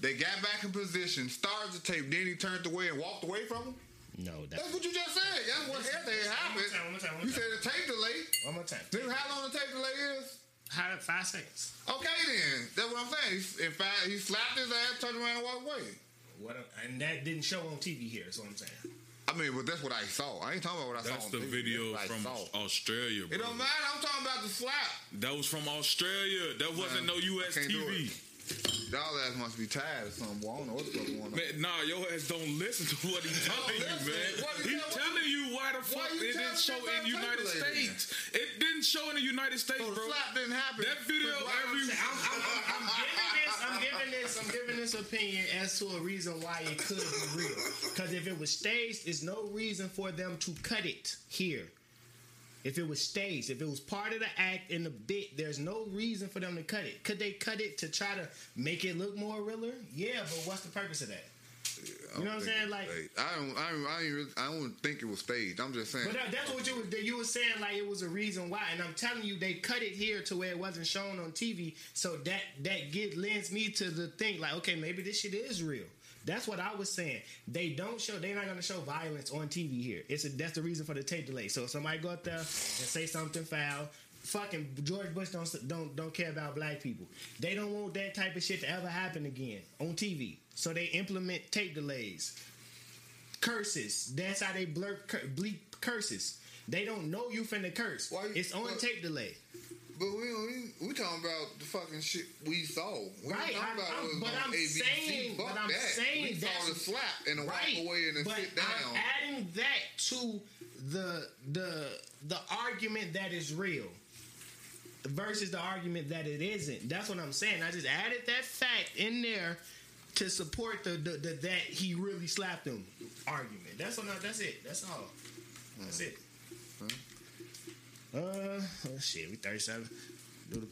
they got back in position, started the tape, then he turned away and walked away from him? No, that's That's what you just said. That's what had to happen. time, one more time, one more You said the tape delay. one more time. Then how long the tape delay is? How, five seconds. Okay then. That's what I'm saying. He, in fact, he slapped his ass, turned around and walked away. What? and that didn't show on TV here. Is what I'm saying. I mean, but that's what I saw. I ain't talking about what I That's saw. the on TV. video That's what from I saw. Australia, It bro. don't matter. I'm talking about the slap. That was from Australia. That wasn't Man, no US I can't do TV. It. Y'all ass must be tired or something. Well, I don't know what's going on. Man, nah, your ass don't listen to what he's telling you, man. What He's tell- telling you why the Why fuck you it didn't show in about United tape delay States. It didn't show in the United States, So the bro. slap didn't happen. That video, why- every I'm, I'm, I'm, I'm giving this. I'm giving this. I'm giving this opinion as to a reason why it could be real. Because if it was staged, there's no reason for them to cut it here. If it was staged, if it was part of the act in the bit, there's no reason for them to cut it. Could they cut it to try to make it look more realer? Yeah, but what's the purpose of that? I You know what I'm saying? Like-. I don't, I don't, I really, I don't think it was staged. I'm just saying. But that, that's what you were you were saying like it was a reason why, and I'm telling you they cut it here to where it wasn't shown on TV, so that that get lends me to the think like okay maybe this shit is real. That's what I was saying. They don't show. They're not going to show violence on TV here. It's a, that's the reason for the tape delay. So if somebody go out there and say something foul. Fucking George Bush don't don't don't care about black people. They don't want that type of shit to ever happen again on TV. So they implement tape delays curses. That's how they blur cur- bleep curses. They don't know you finna curse. You- it's on what- tape delay. But we we, we talking about the fucking shit we saw. We Right, talking about I'm- was but I'm saying- but I'm that. saying we saw that's- the slap and the Right. walk away and but sit down. I'm adding that to the the the argument that is real versus the argument that it isn't. That's what I'm saying. I just added that fact in there to support the, the, the that he really slapped him argument. That's what. I, that's it. That's all. That's it. Uh, oh shit, we 37. Do the-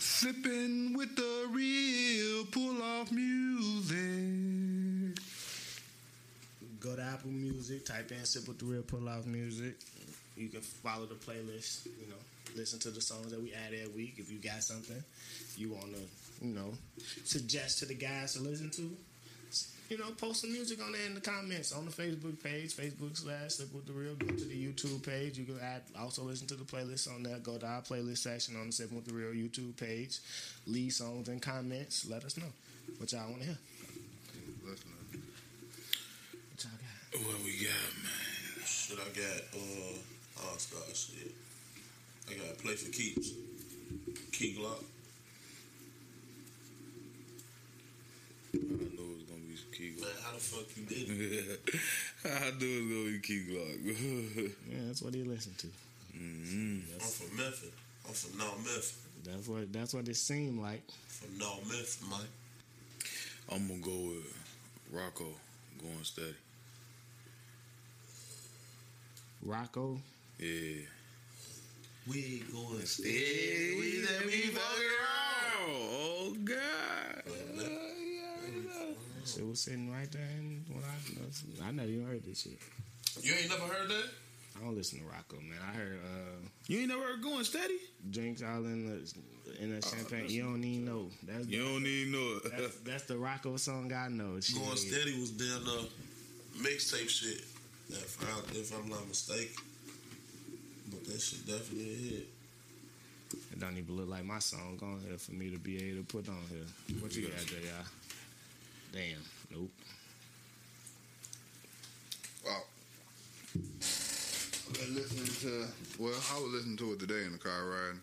Sipping with the real pull off music. Go to Apple Music, type in "Sip with the Real Pull Off Music." You can follow the playlist. You know, listen to the songs that we add every week. If you got something you want to, you know, suggest to the guys to listen to, you know, post some music on there in the comments on the Facebook page, Facebook slash Sip with the Real. Go to the YouTube page. You can add, also listen to the playlist on there. Go to our playlist section on the Sip with the Real YouTube page. Leave songs and comments. Let us know what y'all want to hear. What y'all got? What we got, man? Shit, I got uh all star shit. I got play for keeps. Key Glock. I knew it was gonna be some key Man, Glock. How the fuck you did it? I do it was gonna be key Glock. Yeah, that's what he listened to. mm-hmm. I'm from Memphis. I'm from North Memphis. That's what that's what it seemed like. From North Memphis, man. I'm gonna go with Rocko going steady. Rocko. Yeah. We going Steady, We that we fuck around. Oh God. So it was sitting right there and when I I never even heard this shit. You ain't never heard that? I don't listen to Rocko, man. I heard uh You ain't never heard going steady? drinks all in the in the champagne. You don't even know. That's You don't even know it. that's, that's the Rocko song I know. Shit. Going steady was down uh mixtape shit. If, I, if I'm not mistaken. But that shit definitely hit. It don't even look like my song on here for me to be able to put on here. What you got there, y'all? Damn. Nope. Wow. I've been listening to, well, I was listening to it today in the car riding.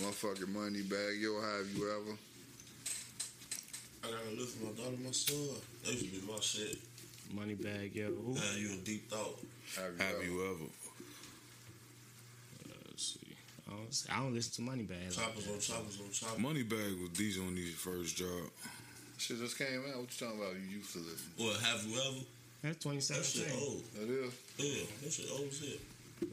Motherfucking Moneybagg, yo, have you ever? I gotta listen to my daughter, my son. That used to be my shit. Moneybagg, yo. Who? Now you in deep thought. Have you Have ever? you ever? Uh, let's see. I don't, I don't listen to Moneybagg. Choppers on choppers on choppers. Moneybagg was decent on his first job. Shit just came out. What you talking about? You used to listen. What have you ever? That's That shit old. That is. Yeah, that shit old as shit.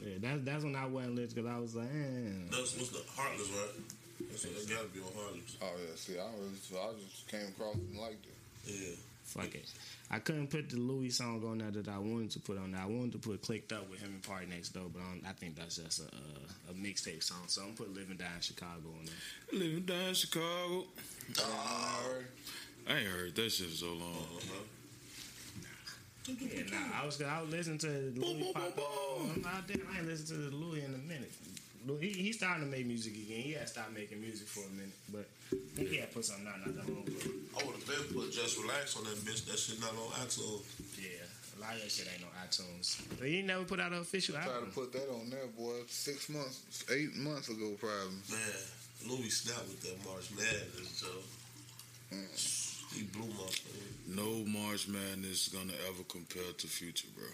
Yeah, that's that's when I wasn't lit because I was like, eh. That's what's the Heartless, right? That's what that gotta be on Heartless. Oh yeah. See, I was, I just came across and liked it. Yeah. Fuck it. I couldn't put the Louis song on there that I wanted to put on there. I wanted to put "Clicked Up" with him and PartyNextDoor, but I, don't- I think that's just a, a, a mixtape song. So I'm gonna put "Living Down in Chicago" on there. Living down in Chicago. Alright. I ain't heard that shit in so long. Uh-huh. Yeah, nah, I was I was listening to Louis pop up. I'm like, damn, I ain't listened to Louis in a minute. Louis, he, he starting to make music again. He had stopped making music for a minute, but he had put something out not that long ago. I would have been put Just Relax on that bitch. That shit not on iTunes. Yeah, a lot of that shit ain't on iTunes. But he never put out an official Try to album. put that on there, boy. Six months, eight months ago, probably. Man, Louis Snap with that March Madness, Joe. He blew my thing. No March Madness is gonna ever compare to Future, bro.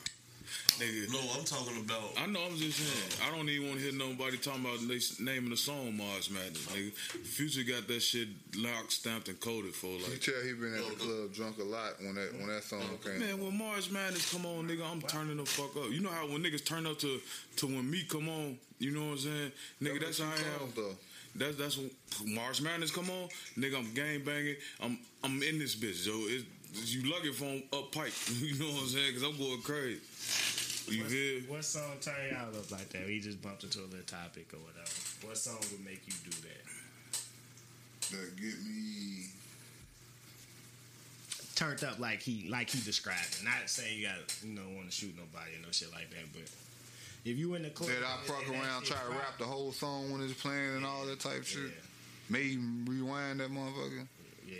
Nigga, No, I'm talking about. I know. I'm just saying. I don't even want to hear nobody talking about they naming the song March Madness, nigga. Future got that shit locked, stamped, and coded for Like, You tell he been at the club drunk a lot when that when that song came. Man, when March Madness come on, nigga, I'm turning the fuck up. You know how when niggas turn up to to when me come on, you know what I'm saying, nigga. That's how I am. though. That's that's when March Madness come on, nigga. I'm gang banging. I'm I'm in this bitch, Joe. It, you lucky if I'm up pipe. You know what I'm saying? Cause I'm going crazy. You feel? What song turn y'all up like that? We just bumped into a little topic or whatever. What song would make you do that? That get me. Turned up like he like he described it. Not saying you got you know want to shoot nobody or no shit like that, but if you in the club, That I and- fuck around, try to pop, rap the whole song when it's playing and all that type shit. Yeah, Maybe rewind that motherfucker. yeah.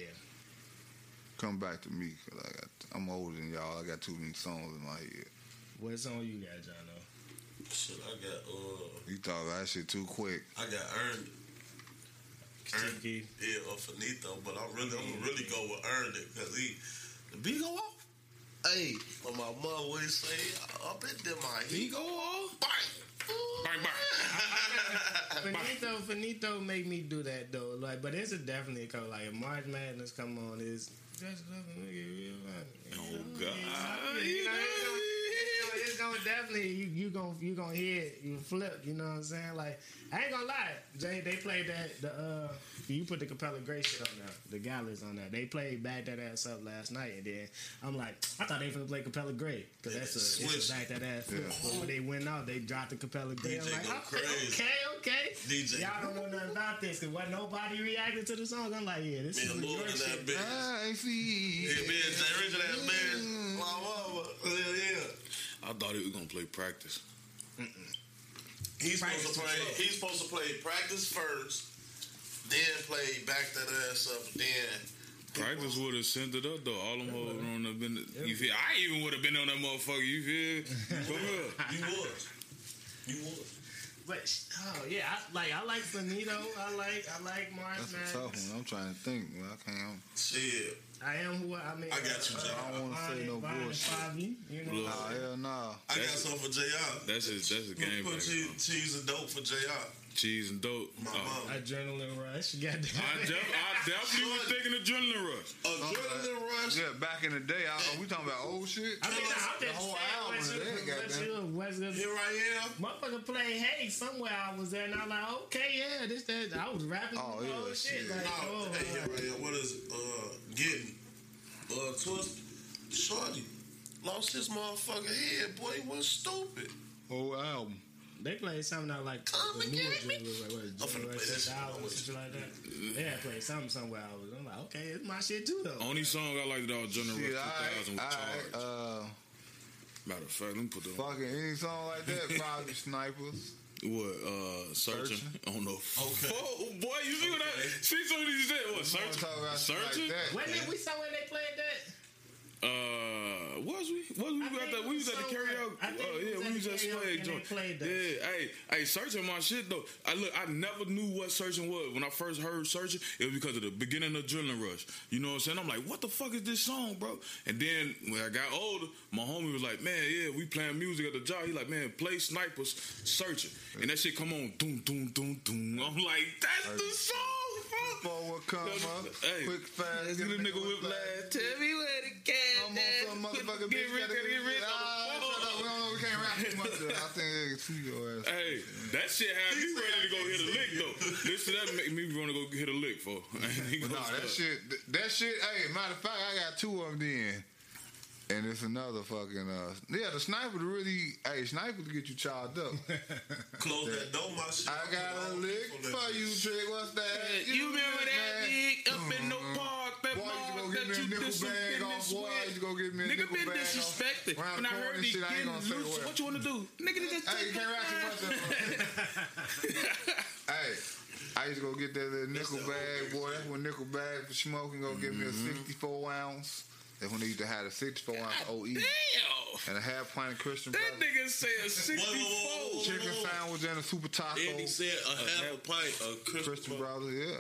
Come back to me, cause I got I'm older than y'all. I got too many songs in my head. What song you got, John? Though. Shit, I got. Uh, You thought that shit too quick. I got earned. Earned. Yeah, or Finito, but I'm really, I'm gonna really go with earned it because he, the beat go off. Hey, what my mom would say, I bet them my he go off. Bang, Bang, bang. Finito, Finito make me do that though. Like, but it's a definitely a code. Like, if March Madness come on, is just looking nigga real funny. Oh You know, God. you know, it's gonna- definitely you you gonna you gonna hear it, you flip. You know what I'm saying? Like, I ain't gonna lie, Jay. They played that the uh you put the Capella Grey shit on there, the Gyalis on there. They played back that ass up last night, and then I'm like, I thought they was gonna play Capella Grey because that's a, it's a back that ass. flip. But when they went out, they dropped the Capella Grey. I'm like, go oh, okay, okay. DJ. Y'all don't know nothing about this because what nobody reacted to the song. I'm like, yeah, this Me is and New York in shit. that. I see. Yeah, man, Jay Richard ass man. My mama. Hell yeah. I thought he was gonna play practice. He's Practice supposed to play. slow. He's supposed to play practice first, then play back that ass up, then. Practice would have sent it up though. All them hoes on have been. You feel? I even would have been on that motherfucker. You feel? For. You would. You would. But oh yeah, I like I like Finito. I like I like March That's a tough one. I'm trying to think. Well, I can't. Shit. I am who I, I mean. I got you, uh, Jay. I don't wanna say no bullshit. You know, Nah, hell nah. I got That's- something for JR. That's his. That's a Put- game. Put banger cheese, song. cheese and dope for JR. Cheese and dope. My Oh. mama. adrenaline rush. You got I, def- I definitely was thinking adrenaline rush. Adrenaline rush. Yeah, back in the day, I, we talking about old shit. I mean, Tell us I'm the just whole album what is you, there, what goddamn. the Here I am. motherfucker play Hey somewhere I was there and I'm like, okay, yeah, this that I was rapping Oh, yeah, whole shit. shit. Like, No, oh, hey, here I am. What is it? Uh, getting. Uh, twist. Shorty. Lost his motherfucking head, boy. He was stupid. Whole album. They played something out like Come the and newer get like, what, I'm play Generation that shit. Album or something like that. They had played something somewhere I was. I'm like, okay, it's my shit too though. Only song I liked about General Shit, 2000 was Charge. alright. Uh, Matter of fact, let me put that. on. fucking any song like that, probably snipers. What? Uh, searching. Searching. I don't know. Okay. Oh boy, you see what I see? Something you said. What? Wanna Searching. talk about shit Searching. Like When man. did we saw when they played that? Uh, was we? Was we I at think that? it We was was at the somewhere. karaoke. Oh it yeah, was we at was the at Swag joint. played that. Yeah, hey, hey, searching my shit though. I look, I never knew what searching was when I first heard searching. It was because of the beginning of Adrenaline Rush. You know what I'm saying? I'm like, what the fuck is this song, bro? And then when I got older, my homie was like, man, yeah, we playing music at the job. He like, man, play snipers, searching, and that shit come on, doom, doom, doom, doom. I'm like, that's the song, bro. Forward come up, Hey, quick fast. Get a nigga whiplash. Tell me where the cat I'm on some motherfucking. Get bitch, rich, gotta get rich on Ah, shut up. We don't know. We can't rap too much. though. I think they can sue your ass. Hey, that shit had me ready to go hit a lick though. this Listen, that make me want to go hit a lick for. But no, that shit, that shit. Hey, matter of fact, I got two of them then. And it's another fucking uh yeah the sniper to really hey sniper to get you charged up. Close that door, my shit. I got a lick for you, trick. What's that? You remember that man? dick up in the park, that Boy, you mall go that get me a you nickel dis- bag been off, boy. disrespected? You go get me a Nigga nickel been bag off. disrespected. Round When the I corner heard and he shit, I ain't getting gonna say loose, where. what you want to do? Nigga, just Hey, you take can't that rap too back. much. hey, I used to go get that little nickel bag, boy. That's when nickel bag for smoking. Go get me a Mm-hmm. 64 ounce. That's when they used to have a 64 ounce OE Damn. and a half pint of Christian That Brothers. nigga said Whoa, 64. whoa, whoa, whoa. Chicken sandwich and a super taco. And he said a half a pint of Christian Christian Brothers, yeah.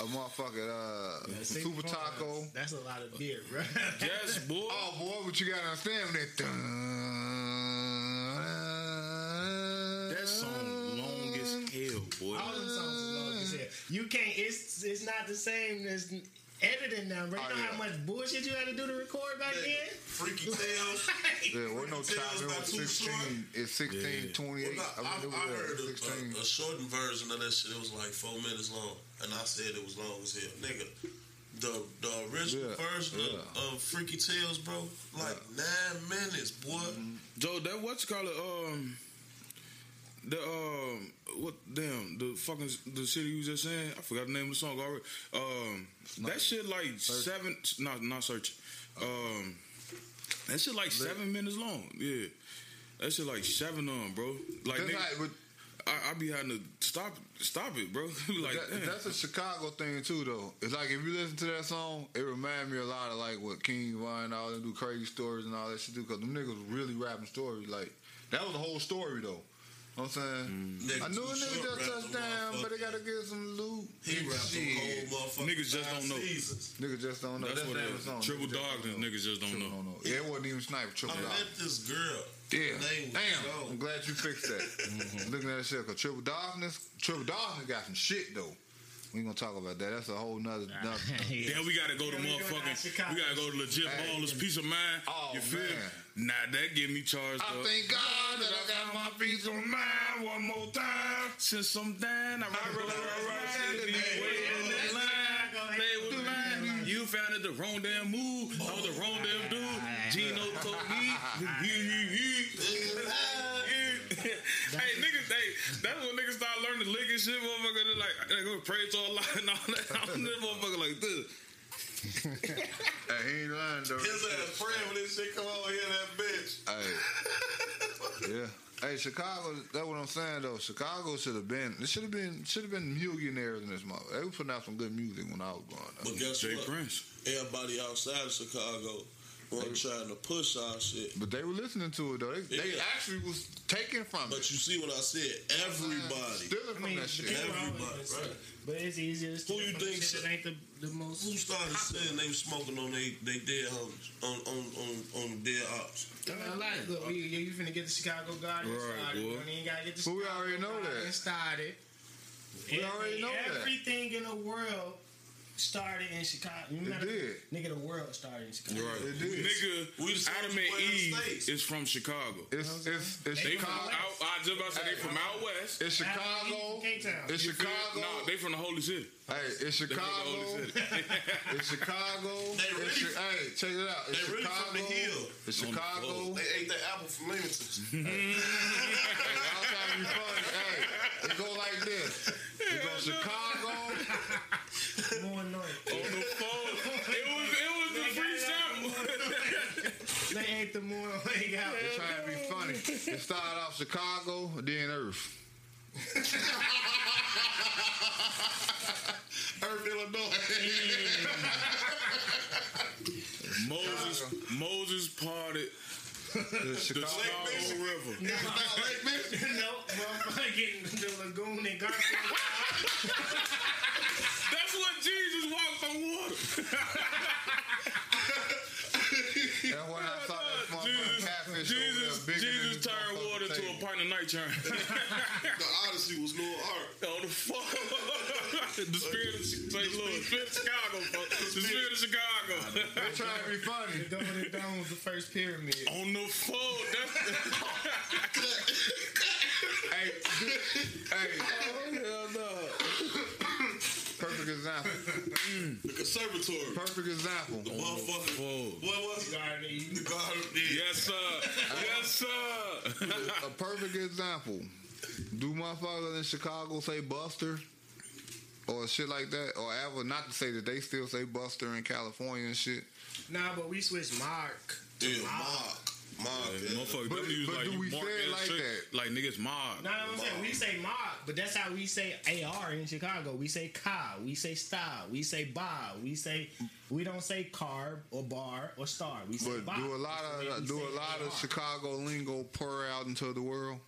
A motherfucking uh, Six super taco. That's a lot of beer, bro. Yes, boy. Oh boy, but you gotta understand that. That song long as hell, boy. All them songs is long as hell. You can't. It's it's not the same as editing now, bro. You Oh, know yeah. how much bullshit you had to do to record back then. Freaky Tales. Yeah, we're no Tales chopping not 16. short. It's 16, 28. Well, I no, I, mean, it I heard uh, a, 16. a, a shortened version of that shit. It was like four minutes long, and I said it was long as hell, nigga. The the original Yeah, version yeah. Of, of Freaky Tales, bro, like nine minutes, boy. Mm-hmm. Joe, that what's called it? Um, the um, what? Damn, the fucking the shit you was just saying. I forgot the name of the song already. Um, that shit like seven. Not not search. Um, that shit like seven minutes long. Yeah, that shit like seven on, bro. Like, That's nigga, like, but I, I be having to stop stop it, bro. like that- that's a Chicago thing too, though. It's like if you listen to that song, it remind me a lot of like what King Von and all them do crazy stories and all that shit do. Cause them niggas really rapping stories. Like that was the whole story though. Know what I'm saying? Mm. Niggas I knew a nigga just rap touched down, but they gotta get some loot. He rapped the Shit. whole motherfucker. Niggas just don't know. Seasons. Niggas just don't know. That's That's, what the it name of is. the song. Triple Niggas just darkness, don't know. niggas just don't know. Yeah, it wasn't even sniper. I Triple dark. met this girl. Yeah. Her name was Damn. Joe. I'm glad you fixed that. Mm-hmm. Looking at that shit, cause Triple Darkness, Triple Darkness got some shit though. We ain't gonna talk about that. That's a whole nother. nother Then we gotta go to Yeah, we motherfucking. Chicago We gotta go to legit Hey. ballers, peace of mind. Oh, you feel? man. Nah, that get me charged I up. thank God that I got my peace of mind one more time. Since I'm down, I rock, Hey, be waiting in line. Mine. You found it the wrong damn move. I was the wrong damn dude. Gino told me. Hey niggas, hey, that's when niggas start learning to lick and shit, motherfucker. They're like, they go pray to Allah and all that. I'm this motherfucker like this. Hey, he ain't lying though. His ass praying when this shit come over here, that bitch. Hey. yeah. Hey, Chicago. That's what I'm saying though. Chicago should have been. It should have been. Should have been millionaires in this mother. They were putting out some good music when I was growing up. But guess Jay what? Prince. Everybody outside of Chicago wasn't trying to push our shit. But they were listening to it though. They, they actually was taken from But it. But you see what I said? Everybody. Stealing I from mean, that shit. people Everybody, right. But it's easier. to Who you think shit so- that ain't the, the most. Who started saying they was smoking on they, they dead homies on on on on dead ops? I mean, like, look, you, you finna get the Chicago Guardian Right, started. boy. You ain't gotta get the But we already know that. Started. We already know that. Everything in the world started in Chicago. You remember? did. Nigga, the world started in Chicago. Right. It did. Nigga, We the Adam and Eve is from Chicago. It's it's it's They from Chicago. out, I just about to say they from out west. It's Adam and Eve Chicago. from K-Town. It's You feel- Chicago. Nah, they from the Holy City. Hey, it's They the Chicago. Holy City. It's Chicago. They It's really- Chi- hey, check it out. It's they really Chicago. from the hill. It's On the Chicago. They ate that apple from Leamington. Hey, I'm trying to be funny. Hey, it go like this. It go Chicago. More noise. On the phone. It was it was the free sample. They ain't the more they got. They trying to be funny. It started off Chicago, then Earth. Earth, Illinois. Moses Moses parted The the Chicago. Chicago River. no, motherfucker getting the lagoon and Garfield. That's what Jesus walked on water. That's when I saw that motherfucking Jesus, catfish over Jesus, there bigger than Jesus turned water to a pint of night churn. the Odyssey was no art. on the phone. the spirit of St. Louis, the spirit of Chicago, folks. the spirit of Chicago. They're trying to be funny. The Dome of the was the first pyramid. On the phone, hey, hey, Oh, hell no. Perfect example. The conservatory. Perfect example. The motherfucker. Whoa. What was it? Garden Eden. The Garden of Eden. Yes, sir. Yes, sir. A perfect example. Do motherfuckers in Chicago say Buster? Or shit like that? Or ever not to say that they still say Buster in California and shit. Nah, but we switched Mark. to Yeah, Mark. Mark. Mark. Hey, yeah. Motherfucker, But- W but like do we say it that like shit, that? Like niggas mob. No, no, I'm saying we say mob, but that's how we say AR in Chicago. We say car, we say style, we say Ba, we say we don't say carb or bar or star. We say But Ba. do a lot That's the way of do a lot of Chicago lingo pour out into the world?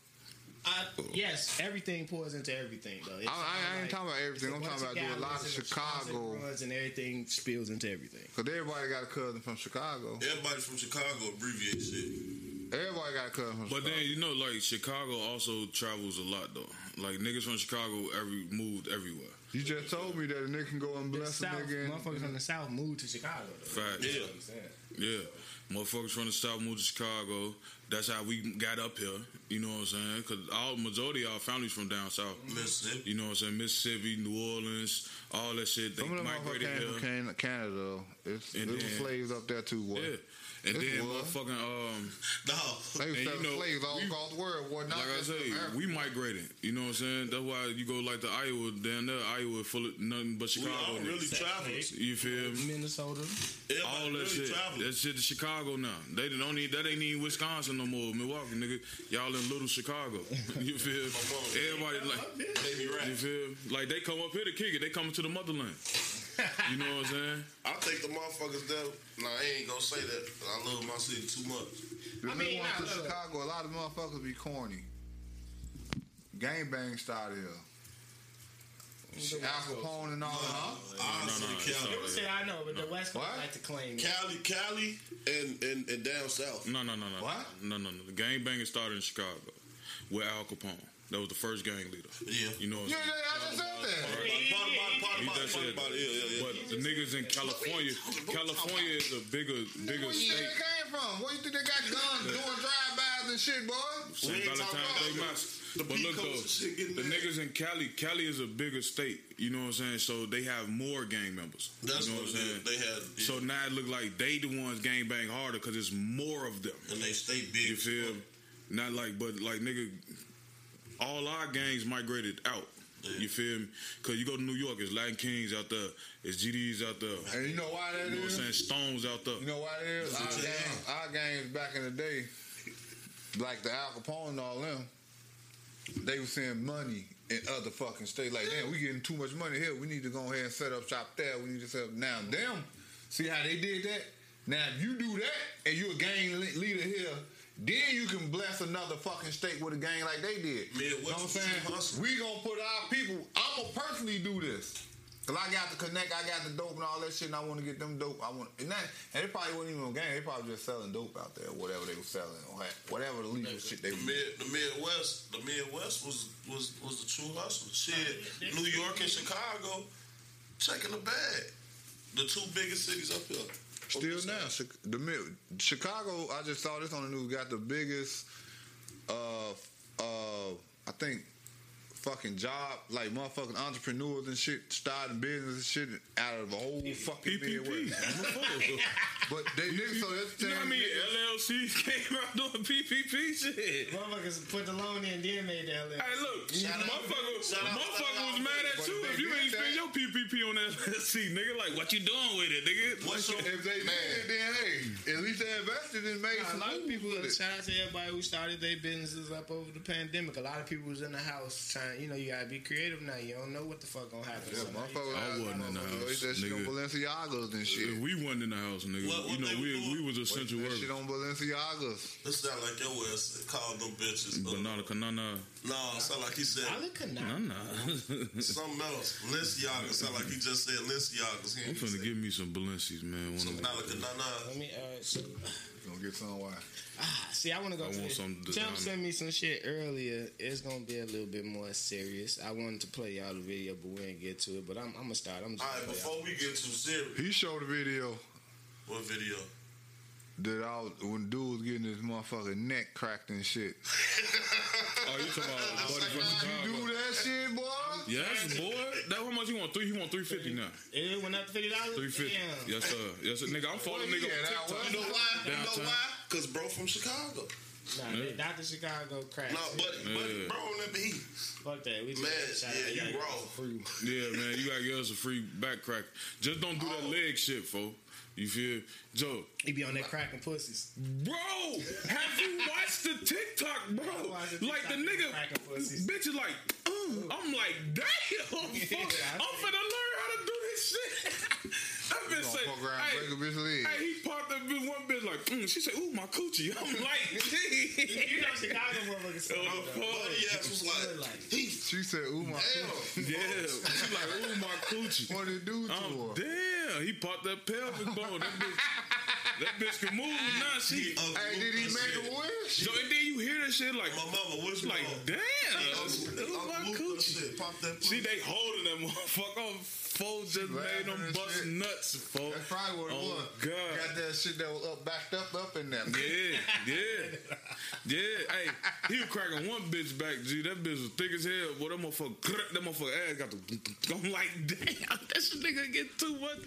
I, yes, everything pours into everything though. It I, I, I ain't sounds talking about everything. I'm talking about do a lot of gallons and Wisconsin Chicago. runs and everything spills into everything. Cause everybody got a cousin from Chicago. Everybody from Chicago abbreviates shit. Everybody got a cousin from But Chicago. then you know, like Chicago also travels a lot though. Like niggas from Chicago every moved everywhere. you just told me that a nigga can go and The bless a South, nigga. and- motherfuckers from the South moved to Chicago. Though. Fact. Yeah. I'm saying. Yeah. Motherfuckers from the South moved to Chicago. That's how we got up here. You know what I'm saying? Because all majority of our families from down south. Mississippi. You know what I'm saying? Mississippi, New Orleans, all that shit. They Some of them motherfuckers migrated came here. from Can- Canada. though. It's, And there was then- slaves up there too, boy. Yeah. And This then was. motherfucking um No. They was And you know, slaves all we- across the world, boy. Not like I just say, America. we migrated. You know what I'm saying? That's why you go like to Iowa down there. Iowa full of nothing but We Chicago. all really travelers. You feel me? Minnesota. Everybody All that really shit. travelers. That shit is Chicago now. They don't need that ain't even Wisconsin no more. Milwaukee, nigga. Y'all in little Chicago. you feel? Everybody like Baby you feel? Like they come up here to kick it. They coming to the motherland. You know what I'm saying? I think the motherfuckers there. Nah, I ain't gonna say that. I love my city too much. The I mean, went nah, to look. Chicago. A lot of motherfuckers be corny. Gangbang started here. Al Capone and all that. I no, say no, Cali. People say I know, but the West Coast What? like to claim. it. Cali, Cali, and, and, and down south. No, no, no, no. What? No, no, no. The gang banging started in Chicago with Al Capone. That was the first gang leader. Yeah. You know what I'm Yeah, saying? yeah, I just said that. But the niggas in California, California is a bigger, bigger state. Where you think state. they came from? Where you think they got guns doing drive-bys and shit, boy? St. We ain't Valentine's talking Day about Mass. the But look Pecos though, and shit getting the mad. niggas in Cali, Cali is a bigger state. You know what I'm saying? So they have more gang members. That's you know what what I'm saying? is. They had. Yeah. So now it look like they the ones gang bang harder because it's more of them. and they stay big. You as feel? Not like, but like nigga, all our gangs migrated out. Yeah. You feel me? Because you go to New York, it's Latin Kings out there, it's GDs out there. And you know why that You know what I'm saying? Stones out there. You know why it is? Our That's what our games back in the day, like the Al Capone and all them, they was seeing money in other fucking states. Like, damn, we getting too much money here. We need to go ahead and set up shop there. We need to set up now. Them, see how they did that? Now, if you do that and you're a gang leader here, then you can bless another fucking state with a gang like they did. Midwest you know what I'm saying? hustle. We gonna put our people. I'm gonna personally do this. Cause I got the connect, I got the dope and all that shit, and I want to get them dope. I want, and that, and they probably wasn't even a gang. They probably just selling dope out there, whatever they were selling, or whatever the legal shit they The were. mid, the Midwest, the Midwest was was was the true hustle. Shit, New York and Chicago, checking the bag. The two biggest cities up here. Still now, the Chicago. I just saw this on the news. Got the biggest, uh, uh, I think, fucking job like motherfucking entrepreneurs and shit, starting business and shit out of the whole fucking PPP. Midwest. But they niggas, so that's You know what I mean? LLCs came out doing PPP shit. Motherfuckers put the loan in, then made the LL. Hey, look, Shout out- motherfucker, shout out- motherfucker was mad at but you if you did ain't spend your PPP on that LLC, nigga. Like, what you doing with it, nigga? What's your If they man? did, then hey, at least they invested and made A some lot of people. Shout out to everybody who started their businesses up over the pandemic. A lot of people was in the house trying. You know, you gotta be creative now. You don't know what the fuck gonna happen. Yeah, Somebody- motherfucker, I wasn't in the house, They that shit on nigga. Balenciagas and shit. If we wasn't in the house, nigga, What- what you know, they we, was doing? we was essential that workers. shit on Balenciagas. This sound like your ass called them bitches. Banana Kanana. No, it sound like he said I look Nah, now. nah. something else. Linciaga. Sound like he just said Linciagas. He I'm ain't finna give me some Balenci's, man. One some of Nalaka Let me. Uh, cards. Gonna get some why? Ah, see, I want to go I to want this. some Tim sent me some shit earlier. It's gonna be a little bit more serious. I wanted to play y'all the video, but we ain't get to it. But I'm, I'm gonna start. I'm just All right, gonna play before we get too serious, He showed a video what video? That I was when dude was getting his motherfucking neck cracked and shit. Oh, you talking about Buddy from You Chicago? do that shit, boy? Yes, boy. That how much you want? Three. He want three fifty now. It went up to fifty dollars. Three fifty. Yes, sir. Yes, sir. Nigga, I'm following nigga Yeah, on that TikTok. You know why? You know why? Cause bro from Chicago. Nah, they- Dr. Chicago crack. No, but but Yeah. bro on that beat. Fuck that. We just Man, shout yeah, out. you gotta raw. Free. Yeah, man, you gotta give us a free back crack. Just don't do that oh. leg shit, fo. You feel, Joe? He be on that cracking pussies. Bro, have you watched the TikTok, bro? watched the Like the TikTok, nigga, cracking pussies. bitch is like, uh, I'm like, damn, fuck, Yeah, I I'm finna learn how to do this shit. that bitch Gonna say, fuck around, hey, break a bitch leg. hey, he popped that one bitch like, mm. she said, ooh, my coochie. I'm like, You gee. Know Chicago motherfuckers. so Oh, though. fuck. Ass was like, Like- he She said, "Ooh my." damn. Yeah, she like, ooh, my coochie. What did it do to Um, her? damn, he popped that pelvic bone. That bitch, that bitch can move now. She. ugly Hey, did he that make shit. a wish? So and then you hear that shit like, My mama, was like, damn, Uncle- ooh, my Uncle coochie. shit, that See, they holding that motherfucker. Folks just laughing made them bust shit. nuts, folks. That's probably what it Oh, was. God. Got that shit that was up, backed up, up in there. Yeah, yeah, yeah. Hey, he was cracking one bitch back, G. That bitch was thick as hell. Boy, that motherfucker, crack, that motherfucker ass got the. I'm like, damn, this nigga get too much.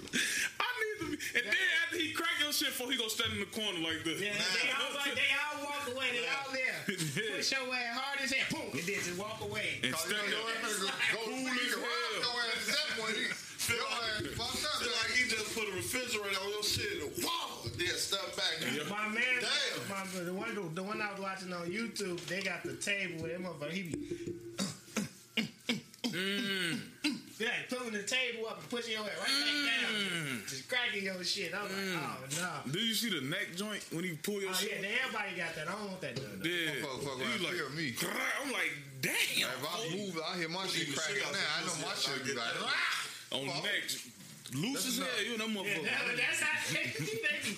I need to be. And then after he crack your shit, before he go stand in the corner like this. Yeah, they all like, they all walk away. They all there. Push your ass hard as hell. Boom. And then just walk away. And Cause you stand know your ass go, go Cool as hell. your ass at that point. He, your ass fucked up. Feel like he just put a refrigerator on your shit and whoa, then step back. My man, Damn. my, the one the one I was watching on YouTube, they got the table with him. He be mm. Yeah, pulling the table up and pushing your head right back down, mm. just cracking your shit. I'm like, mm. oh no. Do you see the neck joint when he pull your Oh shit? yeah, everybody got that. I don't want that done. though. Yeah. Motherfucker fuck He around, like, me. I'm like, damn. If I move, I hear my shit cracking shit now. I some know my shit I be get like! On oh. Fuck. neck. Loose as hell. You know that Yeah, motherfucker. that, that's how they be.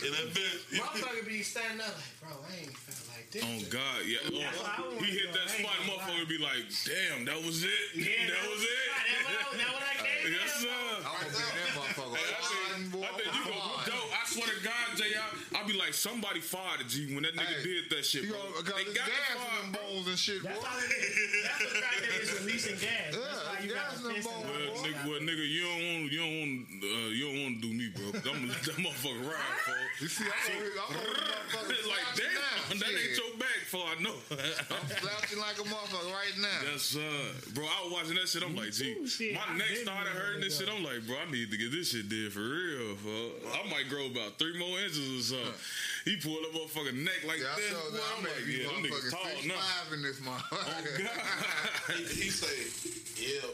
And that bitch, Motherfucker be standing up like, bro, I ain't felt like this. Oh God, yeah. That's Oh, he hit that spot. Motherfucker lie. be like, "Damn, that was it. Yeah, that was it." That what I, that what I gave yes, sir. I'm gonna be that motherfucker. I think, boy. I think you go, Fine. I swear to God, Jr. I be like, somebody fired a G when that nigga Hey, did that shit, bro. know, because They got gas the in them bro. bones and shit, boy. That's all it is. That's the fact that it's releasing gas. That's Yeah, why you gas got in to them bones, Well, the nigga, well, nigga, you don't want, you don't want, uh, you don't want to do me, bro. I'm gonna let that motherfucker ride, You folks. see, I'm gonna, I'm gonna motherfucker like, slouching damn, now. that ain't Shit. your bag, for I know. I'm slouching like a motherfucker right now. Yes, sir. Bro, I was watching that shit. I'm like, gee, shit. my I neck started hurting this shit. I'm like, bro, I need to get this shit did for real. Fuck. I might grow about three more inches or something. He pulled a motherfucking neck like Yeah, this. showed Boy. I'm I'm like, like, oh, yeah, you them niggas tall six now. five in this motherfucker. God. he, he say, yeah.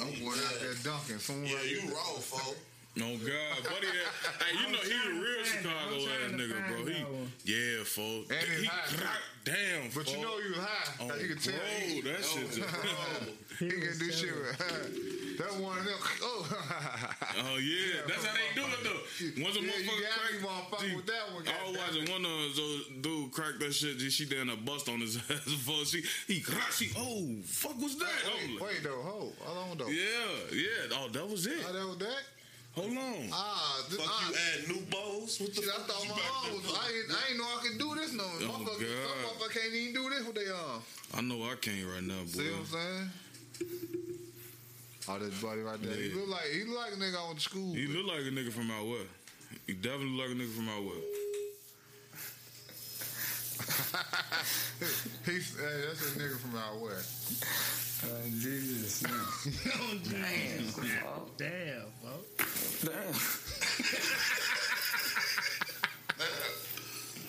I'm going out there dunking. Soon as Yeah, I you get- raw, folks. Oh God, buddy, had, hey, you know he a real Chicago ass nigga, bro. He, yeah, folks. And he, he high, damn, But you know you was high. Oh, you can tell. bro, he, that shit just. Oh. he can do shit with That one of them. Oh, Oh yeah, that's how they do it though. Once a Yeah, you motherfucker got crack, me, motherfucker, with that one, I was goddamn watching one of those dude crack that shit. She down a bust on his ass before she he crack. She oh fuck was that? I'm wait, like, wait though, hold, hold on though. Yeah, yeah. Oh, that was it. Oh, that was that. Hold on. Ah, this, Fuck ah, you add new bowls? What the shit, I thought my arm was. I ain't, I ain't know I could do this no. Oh, Motherfucker, God. motherfucker can't even do this with their arm. I know I can't right now, boy. See what I'm saying? Oh, this buddy right there. He look like he look like a nigga I went to school. He with. look like a nigga from out west. He definitely look like a nigga from out west. He's hey, that's a nigga from out west. Uh, Jesus. Oh, Damn. damn. fuck. Damn, folks. Damn.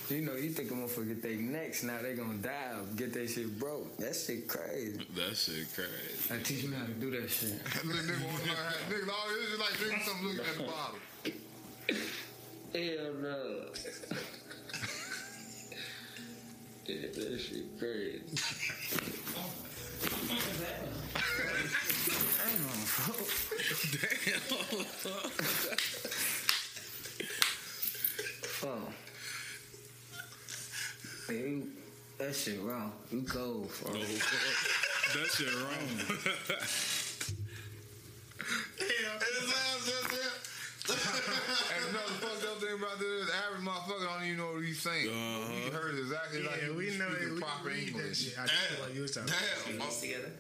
You know, you think a motherfucker get their necks, now they gonna die, get their shit broke. That shit crazy. That shit crazy. I teach me how to do that shit. Nigga want to learn how. Nigga, all this is like drinking something looking at the bottle. Hell no. Yeah, that shit crazy. Oh. Man, you, that shit wrong. You cold, bro. No, that shit wrong. And another fucked up thing about this, the average motherfucker don't even know what he's saying. Uh-huh. We heard it exactly like he we was know speaking it. We proper read that English. shit. I know what you was talking. Damn. Knees together.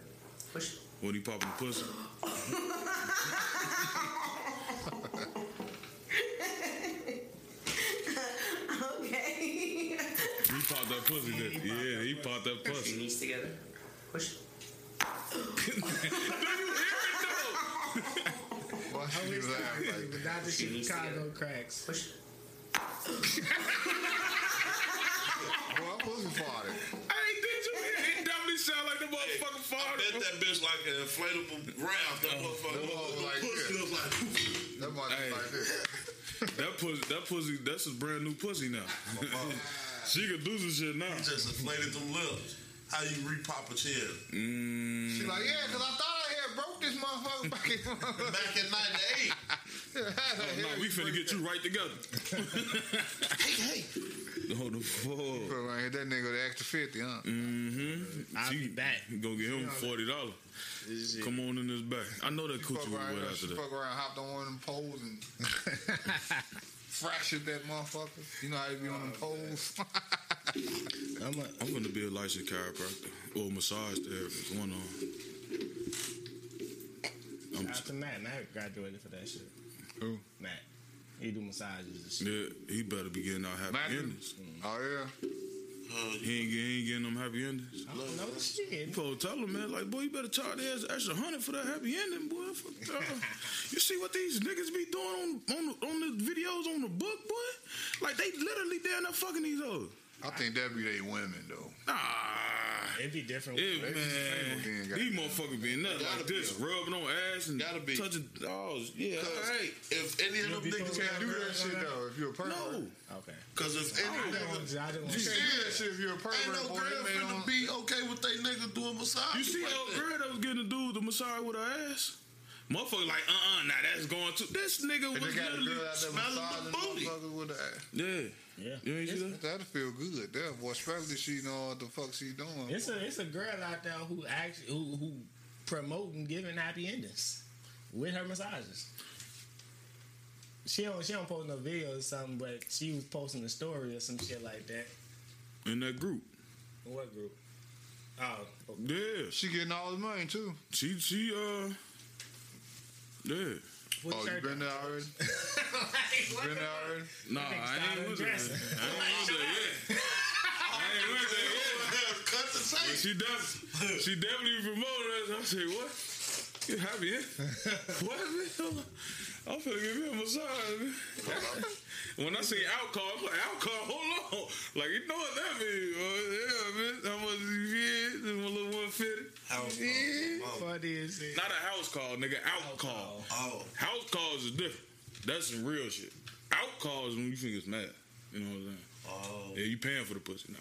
Push. when he popping the pussy. Okay. He popped that pussy. Did. Yeah, he popped that pussy. knees together. Push. Do you hear it though? Why should Oh, you it's laugh not like Without the She needs to Chicago cracks. Push. Boy, I'm pussy farted. Hey, did you? It definitely sound like the motherfucker I farted. bet that bitch like an inflatable raft. That motherfucker that like pussy this. was like. That might Hey. like this. That pussy, that pussy, that's a brand new pussy now. she can do some shit now. He just inflated them lips. How you repop a chin? Mm, She's like, yeah, because I thought I had broke this motherfucker back in Back in '98. oh, no, we finna get you right together. hey, hey. Oh, the fuck. Put around here, that nigga the extra 50, huh? Mm-hmm. I'll be back. Go get him forty dollars. Come on in this back. I know that Fuck coochie was around, wet after that. fuck around, hopped on one of them poles and fractured that motherfucker. You know how you be on them oh, poles? I'm a, I'm gonna be a licensed chiropractor or massage therapist. One on. I'm, shout out to Matt. Matt graduated for that shit. Who? Matt. He do massages and shit. yeah, he better be getting out happy Matthew? endings. Oh, yeah? He ain't, he ain't getting them happy endings. I don't know You shit. to tell him, man, like, boy, you better charge the ass extra hundred for that happy ending, boy. Uh, you see what these niggas be doing on on the, on the videos on the book, boy? Like they literally down there fucking these hoes. I think that'd be they women, though. Nah. It'd be different. Yeah, They be man. These goddamn. motherfuckers being nothing Gotta like be. this, rubbing on ass and Gotta be. touching. Oh, yeah, all right. If any of them niggas cool. got Do that shit, though, if you're a pervert. No. Okay. Because if I any just want nigga. to. I just want You to. can't do that shit if you're a pervert, Ain't no boy. girl They made finna on- be okay with they nigga doing massage. You see like old that. girl that was getting a dude the massage with her ass? Motherfucker like, uh-uh, now that's going to... This nigga was they a literally... girl out there smelling the massaging booty. with the ass. Yeah. Yeah. You ain't see that? That'd feel good. That boy, especially she know what the fuck she doing. It's a it's a girl out there who actually who who promoting giving happy endings with her massages. She don't she don't post no videos or something, but she was posting a story or some shit like that. In that group. What group? Oh, Yeah. She getting all the money too. She, she, uh... Yeah. What Oh, you been there already? Been there already? Nah, I ain't started with that. dressing. I ain't with that yet. I ain't with that yet. Cut the But tape. she def- she definitely promoted us. I say, what? You happy, eh? what? Man? I'm finna give you a massage, when I say alcohol, I'm like, alcohol, hold on. Like, you know what that means. Oh, yeah, man. How much you get? My little 150. House Yeah. call. Funny as shit. Not a house call, nigga. Out call. Oh, House calls is different. That's some real shit. Out calls when you think it's mad. You know what I'm saying? oh. Yeah, you paying for the pussy now.